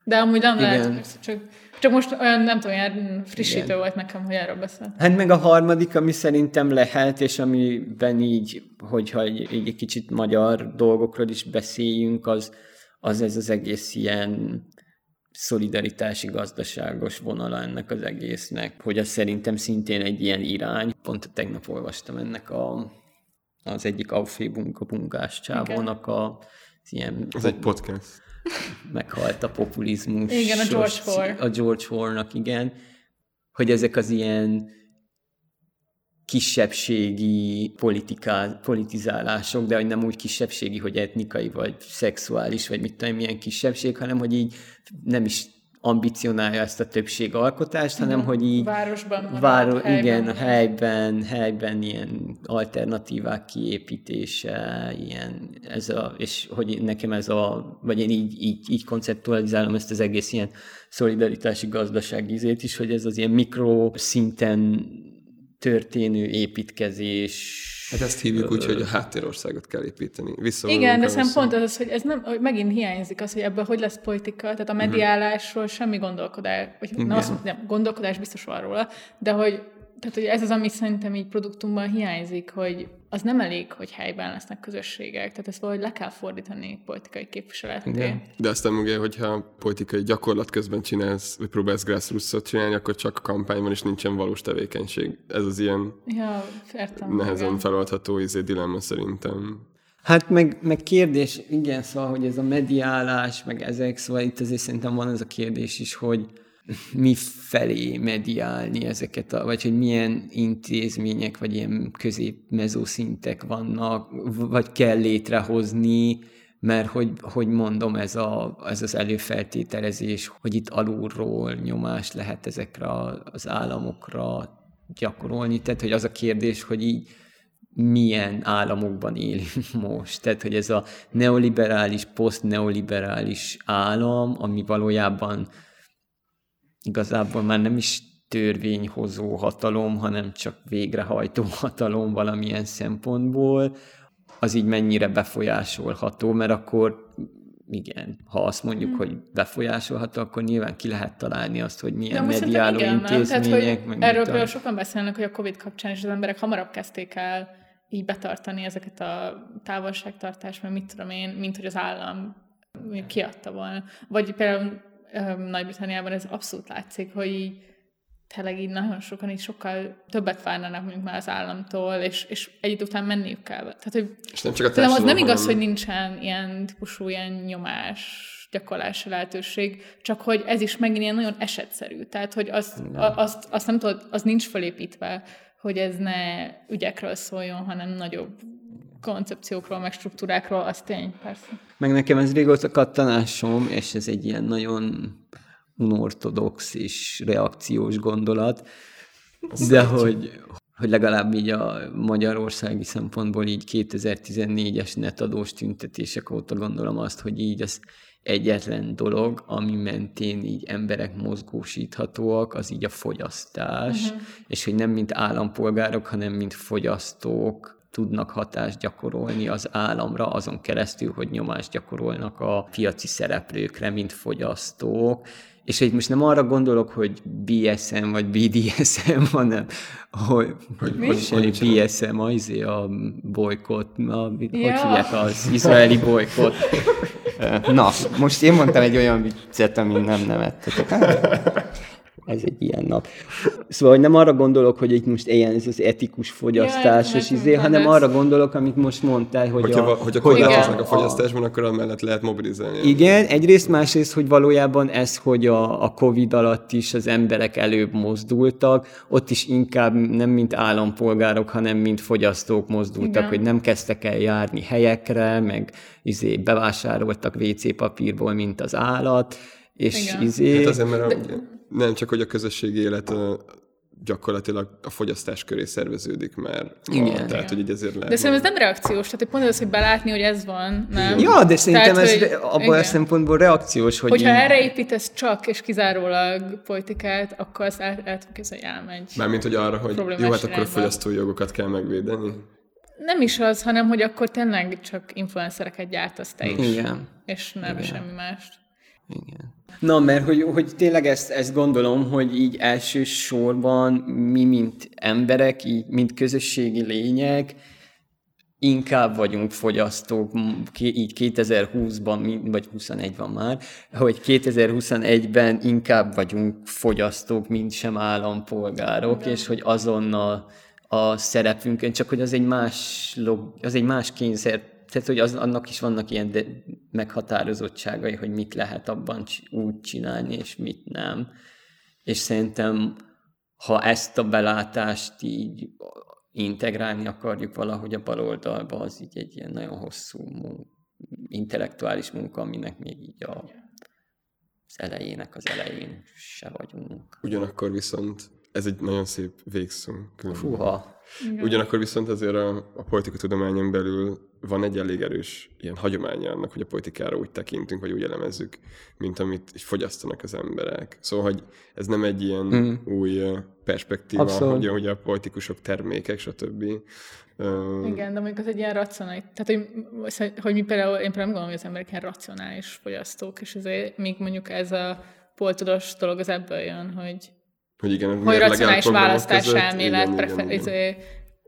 De amúgy nem lehet, csak Csak most olyan, nem tudom, olyan frissítő Igen. volt nekem, hogy erről beszél. Hát meg a harmadik, ami szerintem lehet, és amiben így, hogyha egy, egy kicsit magyar dolgokról is beszéljünk, az, az ez az egész ilyen szolidaritási gazdaságos vonala ennek az egésznek, hogy az szerintem szintén egy ilyen irány. Pont tegnap olvastam ennek a, az egyik Aufhebung a bungás csávónak a az ilyen... Ez egy podcast. Meghalt a populizmus. Igen, a George Ford. A George Fordnak, igen. Hogy ezek az ilyen kisebbségi politiká, politizálások, de hogy nem úgy kisebbségi, hogy etnikai, vagy szexuális, vagy mit tudom, milyen kisebbség, hanem hogy így nem is ambicionálja ezt a többség alkotást, hanem hogy így városban váro, helyben, igen, helyben, helyben ilyen alternatívák kiépítése, ilyen ez a, és hogy nekem ez a, vagy én így, így, így konceptualizálom ezt az egész ilyen szolidaritási gazdaságizét is, hogy ez az ilyen mikro szinten történő építkezés. Hát ezt hívjuk úgy, hogy a háttérországot kell építeni. Igen, de szerintem pont az, hogy ez nem, hogy megint hiányzik az, hogy ebből hogy lesz politika, tehát a mhm. mediálásról semmi gondolkodás, vagy nem azt mondom, nem, gondolkodás biztos van róla, de hogy tehát hogy ez az, ami szerintem így produktumban hiányzik, hogy az nem elég, hogy helyben lesznek közösségek, tehát ezt valahogy le kell fordítani politikai képviseleté. De aztán ugye, hogyha politikai gyakorlat közben csinálsz, vagy próbálsz grassroots csinálni, akkor csak a kampányban is nincsen valós tevékenység. Ez az ilyen ja, értem, nehezen igen. feloldható izé dilemma szerintem. Hát meg, meg kérdés, igen, szóval, hogy ez a mediálás, meg ezek, szóval itt azért szerintem van ez a kérdés is, hogy, mi felé mediálni ezeket, a, vagy hogy milyen intézmények, vagy ilyen közép-mezószintek vannak, vagy kell létrehozni, mert hogy, hogy mondom, ez, a, ez az előfeltételezés, hogy itt alulról nyomás lehet ezekre az államokra gyakorolni, tehát hogy az a kérdés, hogy így milyen államokban élünk most. Tehát, hogy ez a neoliberális, posztneoliberális állam, ami valójában igazából már nem is törvényhozó hatalom, hanem csak végrehajtó hatalom valamilyen szempontból, az így mennyire befolyásolható, mert akkor igen, ha azt mondjuk, hmm. hogy befolyásolható, akkor nyilván ki lehet találni azt, hogy milyen mediáló igen, intézmények. Tehát, hogy erről például sokan beszélnek, hogy a Covid kapcsán is az emberek hamarabb kezdték el így betartani ezeket a távolságtartást, mert mit tudom én, mint hogy az állam kiadta volna. Vagy például nagy-Britanniában ez abszolút látszik, hogy így tényleg így nagyon sokan így sokkal többet várnának mondjuk már az államtól, és, és egy után menniük kell. Tehát, hogy és nem csak a az nem igaz, hanem... hogy nincsen ilyen típusú ilyen nyomás gyakorlási lehetőség, csak hogy ez is megint ilyen nagyon esetszerű. Tehát, hogy az, a, azt, azt nem tudod, az nincs felépítve, hogy ez ne ügyekről szóljon, hanem nagyobb koncepciókról, meg struktúrákról, az tény, persze. Meg nekem ez régóta kattanásom, és ez egy ilyen nagyon unortodox és reakciós gondolat, de hogy, hogy legalább így a magyarországi szempontból így 2014-es netadós tüntetések óta gondolom azt, hogy így az egyetlen dolog, ami mentén így emberek mozgósíthatóak, az így a fogyasztás, uh-huh. és hogy nem mint állampolgárok, hanem mint fogyasztók tudnak hatást gyakorolni az államra azon keresztül, hogy nyomást gyakorolnak a piaci szereplőkre, mint fogyasztók, és itt most nem arra gondolok, hogy BSM vagy BDSM, hanem hogy, hogy, hogy, hogy BSM, az izé a bolykot, a, ja. hogy hívják az izraeli bolykot. Na, most én mondtam egy olyan viccet, amin nem nevettetek ez egy ilyen nap. Szóval hogy nem arra gondolok, hogy itt most ilyen ez az etikus fogyasztásos ja, izé, hanem ez... arra gondolok, amit most mondtál, hogy hogyha, a... Hogyha hogy a, a fogyasztásban, akkor amellett lehet mobilizálni. Igen, egyrészt, másrészt, hogy valójában ez, hogy a, a Covid alatt is az emberek előbb mozdultak, ott is inkább nem mint állampolgárok, hanem mint fogyasztók mozdultak, Igen. hogy nem kezdtek el járni helyekre, meg izé, bevásároltak WC papírból, mint az állat, és Igen. izé... Hát azért, mert a, De... nem csak, hogy a közösségi élet gyakorlatilag a fogyasztás köré szerveződik már. Igen. Ma, tehát, hogy így ezért lehet. De szerintem ez nem reakciós, tehát pont az, hogy belátni, hogy ez van, nem? Ja, de szerintem tehát, ez hogy, abban a szempontból reakciós, hogy Hogyha így... erre építesz csak és kizárólag politikát, akkor azt el, el tudok hogy elmegy. Mármint, hogy arra, hogy jó, hát akkor a fogyasztói jogokat kell megvédeni. Nem is az, hanem hogy akkor tényleg csak influencereket gyártasz te is. Igen. És nem Igen. semmi mást. Igen. Na, mert hogy, hogy tényleg ezt, ezt gondolom, hogy így elsősorban mi, mint emberek, így, mint közösségi lények, inkább vagyunk fogyasztók, így 2020-ban, vagy 21 van már, hogy 2021-ben inkább vagyunk fogyasztók, mint sem állampolgárok, Igen. és hogy azonnal a szerepünkön, csak hogy az egy más, log, az egy más kényszer, tehát hogy az, annak is vannak ilyen de meghatározottságai, hogy mit lehet abban úgy csinálni, és mit nem. És szerintem, ha ezt a belátást így integrálni akarjuk valahogy a baloldalba, az így egy ilyen nagyon hosszú munka, intellektuális munka, aminek még így a, az elejének az elején se vagyunk. Ugyanakkor viszont ez egy nagyon szép végszó. Fúha. Ugyanakkor viszont azért a, a politika tudományon belül van egy elég erős ilyen hagyománya annak, hogy a politikára úgy tekintünk, vagy úgy elemezzük, mint amit fogyasztanak az emberek. Szóval, hogy ez nem egy ilyen mm. új perspektíva, Abszolút. hogy, hogy a politikusok termékek, stb. Igen, de mondjuk az egy ilyen racionális, tehát hogy, hogy mi például, én például nem gondolom, hogy az emberek ilyen racionális fogyasztók, és ezért még mondjuk ez a poltodos dolog az ebből jön, hogy hogy igen, hogy racionális választás elmélet, prefer- igen, igen.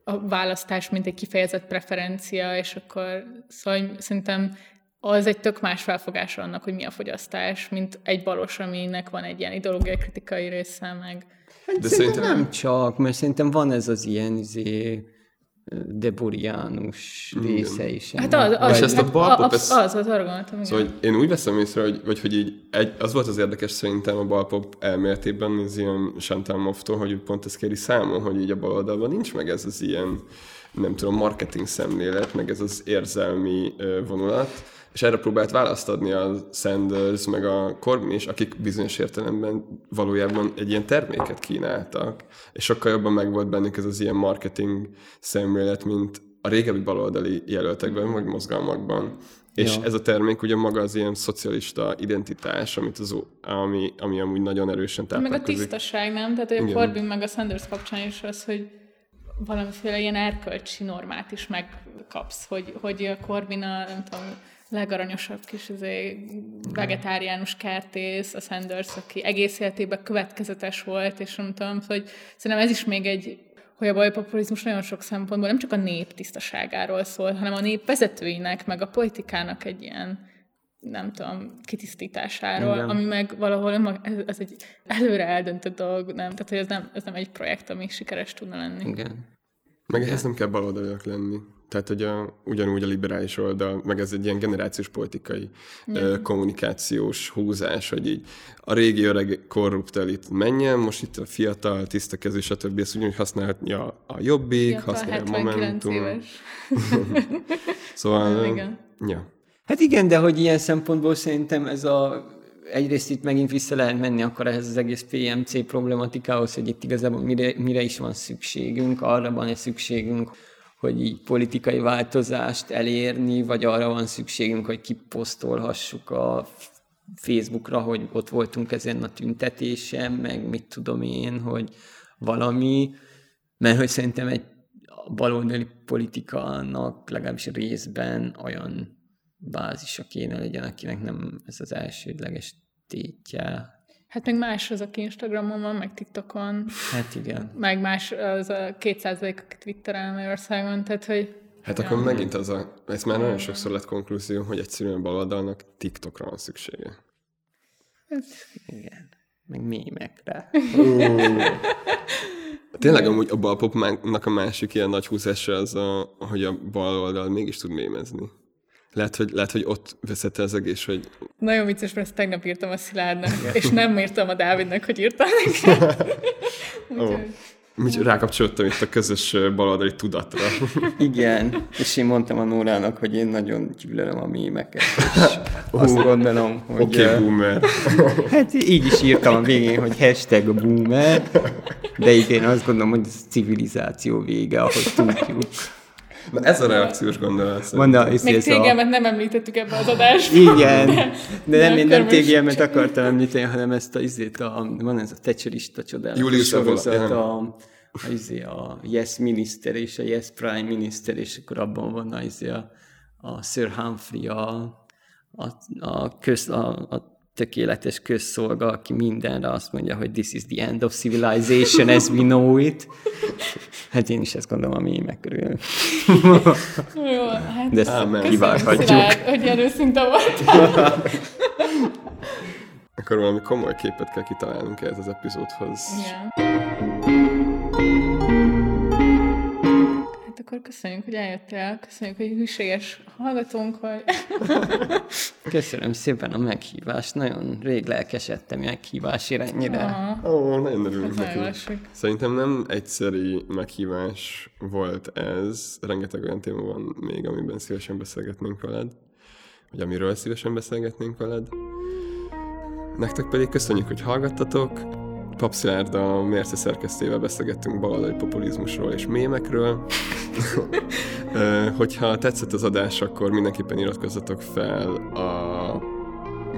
A választás, mint egy kifejezett preferencia, és akkor szóval szerintem az egy tök más felfogása annak, hogy mi a fogyasztás, mint egy balos, aminek van egy ilyen ideológiai kritikai része, meg... Hát De szerintem nem csak, mert szerintem van ez az ilyen izé, deboriánus része is. Hát az, az, és ezt a balpop, az, az, az, arra gondoltam, Szóval hogy én úgy veszem észre, hogy, vagy hogy így egy, az volt az érdekes szerintem a balpop elméletében, az ilyen Chantal Moftól, hogy pont ezt kéri számon, hogy így a baloldalban nincs meg ez az ilyen, nem tudom, marketing szemlélet, meg ez az érzelmi vonulat, és erre próbált választ adni a Sanders, meg a Corbyn is, akik bizonyos értelemben valójában egy ilyen terméket kínáltak, és sokkal jobban meg volt bennük ez az ilyen marketing szemlélet, mint a régebbi baloldali jelöltekben, vagy mozgalmakban. És ja. ez a termék ugye maga az ilyen szocialista identitás, amit az, ami, ami amúgy nagyon erősen táplálkozik. Meg a tisztaság, nem? Tehát a Corbyn meg a Sanders kapcsán is az, hogy valamiféle ilyen erkölcsi normát is megkapsz, hogy, hogy a Corbyn a, nem tudom, legaranyosabb kis izé, vegetáriánus kertész, a Sanders, aki egész életében következetes volt, és nem tudom, hogy szerintem ez is még egy hogy a bajpopulizmus nagyon sok szempontból nem csak a nép tisztaságáról szól, hanem a nép vezetőinek, meg a politikának egy ilyen nem tudom, kitisztításáról, Igen. ami meg valahol ez, ez egy előre eldöntött dolog, nem? Tehát, hogy ez nem, ez nem egy projekt, ami sikeres tudna lenni. Igen. Meg ehhez nem kell baloldaliak lenni. Tehát, hogy a, ugyanúgy a liberális oldal, meg ez egy ilyen generációs politikai uh, kommunikációs húzás, hogy így a régi öreg korrupt elit menjen, most itt a fiatal, tiszta kezű, stb. ezt ugyanúgy használhatja a jobbik, fiatal, használja a Momentum. szóval, igen. Ja. Hát igen, de hogy ilyen szempontból szerintem ez a egyrészt itt megint vissza lehet menni akkor ehhez az egész PMC problematikához, hogy itt igazából mire, mire is van szükségünk, arra van-e szükségünk, hogy így politikai változást elérni, vagy arra van szükségünk, hogy kiposztolhassuk a Facebookra, hogy ott voltunk ezen a tüntetésen, meg mit tudom én, hogy valami, mert hogy szerintem egy baloldali politikának legalábbis részben olyan bázisa kéne legyen, akinek nem ez az elsődleges tétje, Hát még más az, aki Instagramon van, meg TikTokon. Hát igen. Meg más az a 200 aki Twitteren Magyarországon, tehát hogy... Hát ja. akkor megint az a, ez már nagyon sokszor lett konklúzió, hogy egyszerűen baloldalnak TikTokra van szüksége. Hát, igen. Meg mémekre. Tényleg amúgy a balpopnak a másik ilyen nagy húzása az, a, hogy a baloldal mégis tud mémezni. Lehet, hogy, lehet, hogy ott veszett az egész, hogy... Nagyon vicces, mert ezt tegnap írtam a Szilárdnak, és nem írtam a Dávidnak, hogy írtam nekem. oh. Úgy rákapcsoltam itt a közös baloldali tudatra. Igen, és én mondtam a Nórának, hogy én nagyon gyűlölöm a mémeket, és uh, azt gondolom, hogy... Oké, okay, boomer. Hát így is írtam a végén, hogy hashtag boomer, de igen, azt gondolom, hogy ez civilizáció vége, ahogy tudjuk. Na ez a reakciós gondolat. Mondja, Még TGM-et a... nem említettük ebbe az adásba. Igen, de, de nem, én nem TGM-et akartam említeni, hanem ezt a, izét, a, van ez a Thatcherista csodálatos Julius sorozat, a, a, izé, a Yes Minister és a Yes Prime Minister, és akkor abban van a, izé, a, a Sir Humphrey, a, a, a, köz, a, a tökéletes közszolga, aki mindenre azt mondja, hogy this is the end of civilization as we know it. Hát én is ezt gondolom a mémek körül. Jó, hát De ezt kivághatjuk. Hogy ilyen őszinte voltál. Akkor valami komoly képet kell kitalálnunk ehhez az epizódhoz. Igen. Akkor köszönjük, hogy eljöttél, köszönjük, hogy hűséges hallgatónk vagy. Köszönöm szépen a meghívást. Nagyon rég lelkesedtem meghívásért ennyire. Ó, nagyon örülünk nagyon neki. Szerintem nem egyszeri meghívás volt ez. Rengeteg olyan téma van még, amiben szívesen beszélgetnénk veled. Vagy amiről szívesen beszélgetnénk veled. Nektek pedig köszönjük, hogy hallgattatok. Papszilárd a Mérce szerkesztével beszélgettünk baloldali populizmusról és mémekről. Hogyha tetszett az adás, akkor mindenképpen iratkozzatok fel a...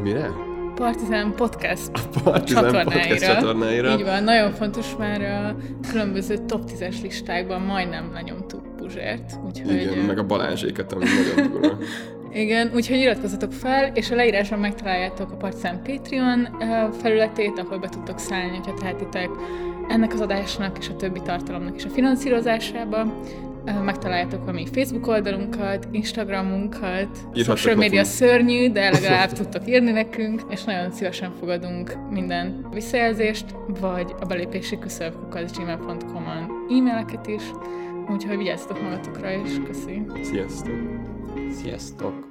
Mire? Partizán Podcast Partizán csatornáira. Podcast csatornáira. Így van, nagyon fontos már a különböző top 10-es listákban majdnem lenyomtuk Puzsért. Úgyhogy, Igen, meg a Balázséket, ami nagyon durva. Igen, úgyhogy iratkozzatok fel, és a leírásban megtaláljátok a Partizán Patreon ö, felületét, ahol be tudtok szállni, hogyha tehetitek ennek az adásnak és a többi tartalomnak is a finanszírozásába. Ö, Megtaláljátok a mi Facebook oldalunkat, Instagramunkat, social media szörnyű, de legalább tudtok írni nekünk, és nagyon szívesen fogadunk minden visszajelzést, vagy a belépési küszöbkukat.gmail.com-on e-maileket is. Úgyhogy vigyázzatok magatokra, és köszi. Sziasztok! Sziasztok!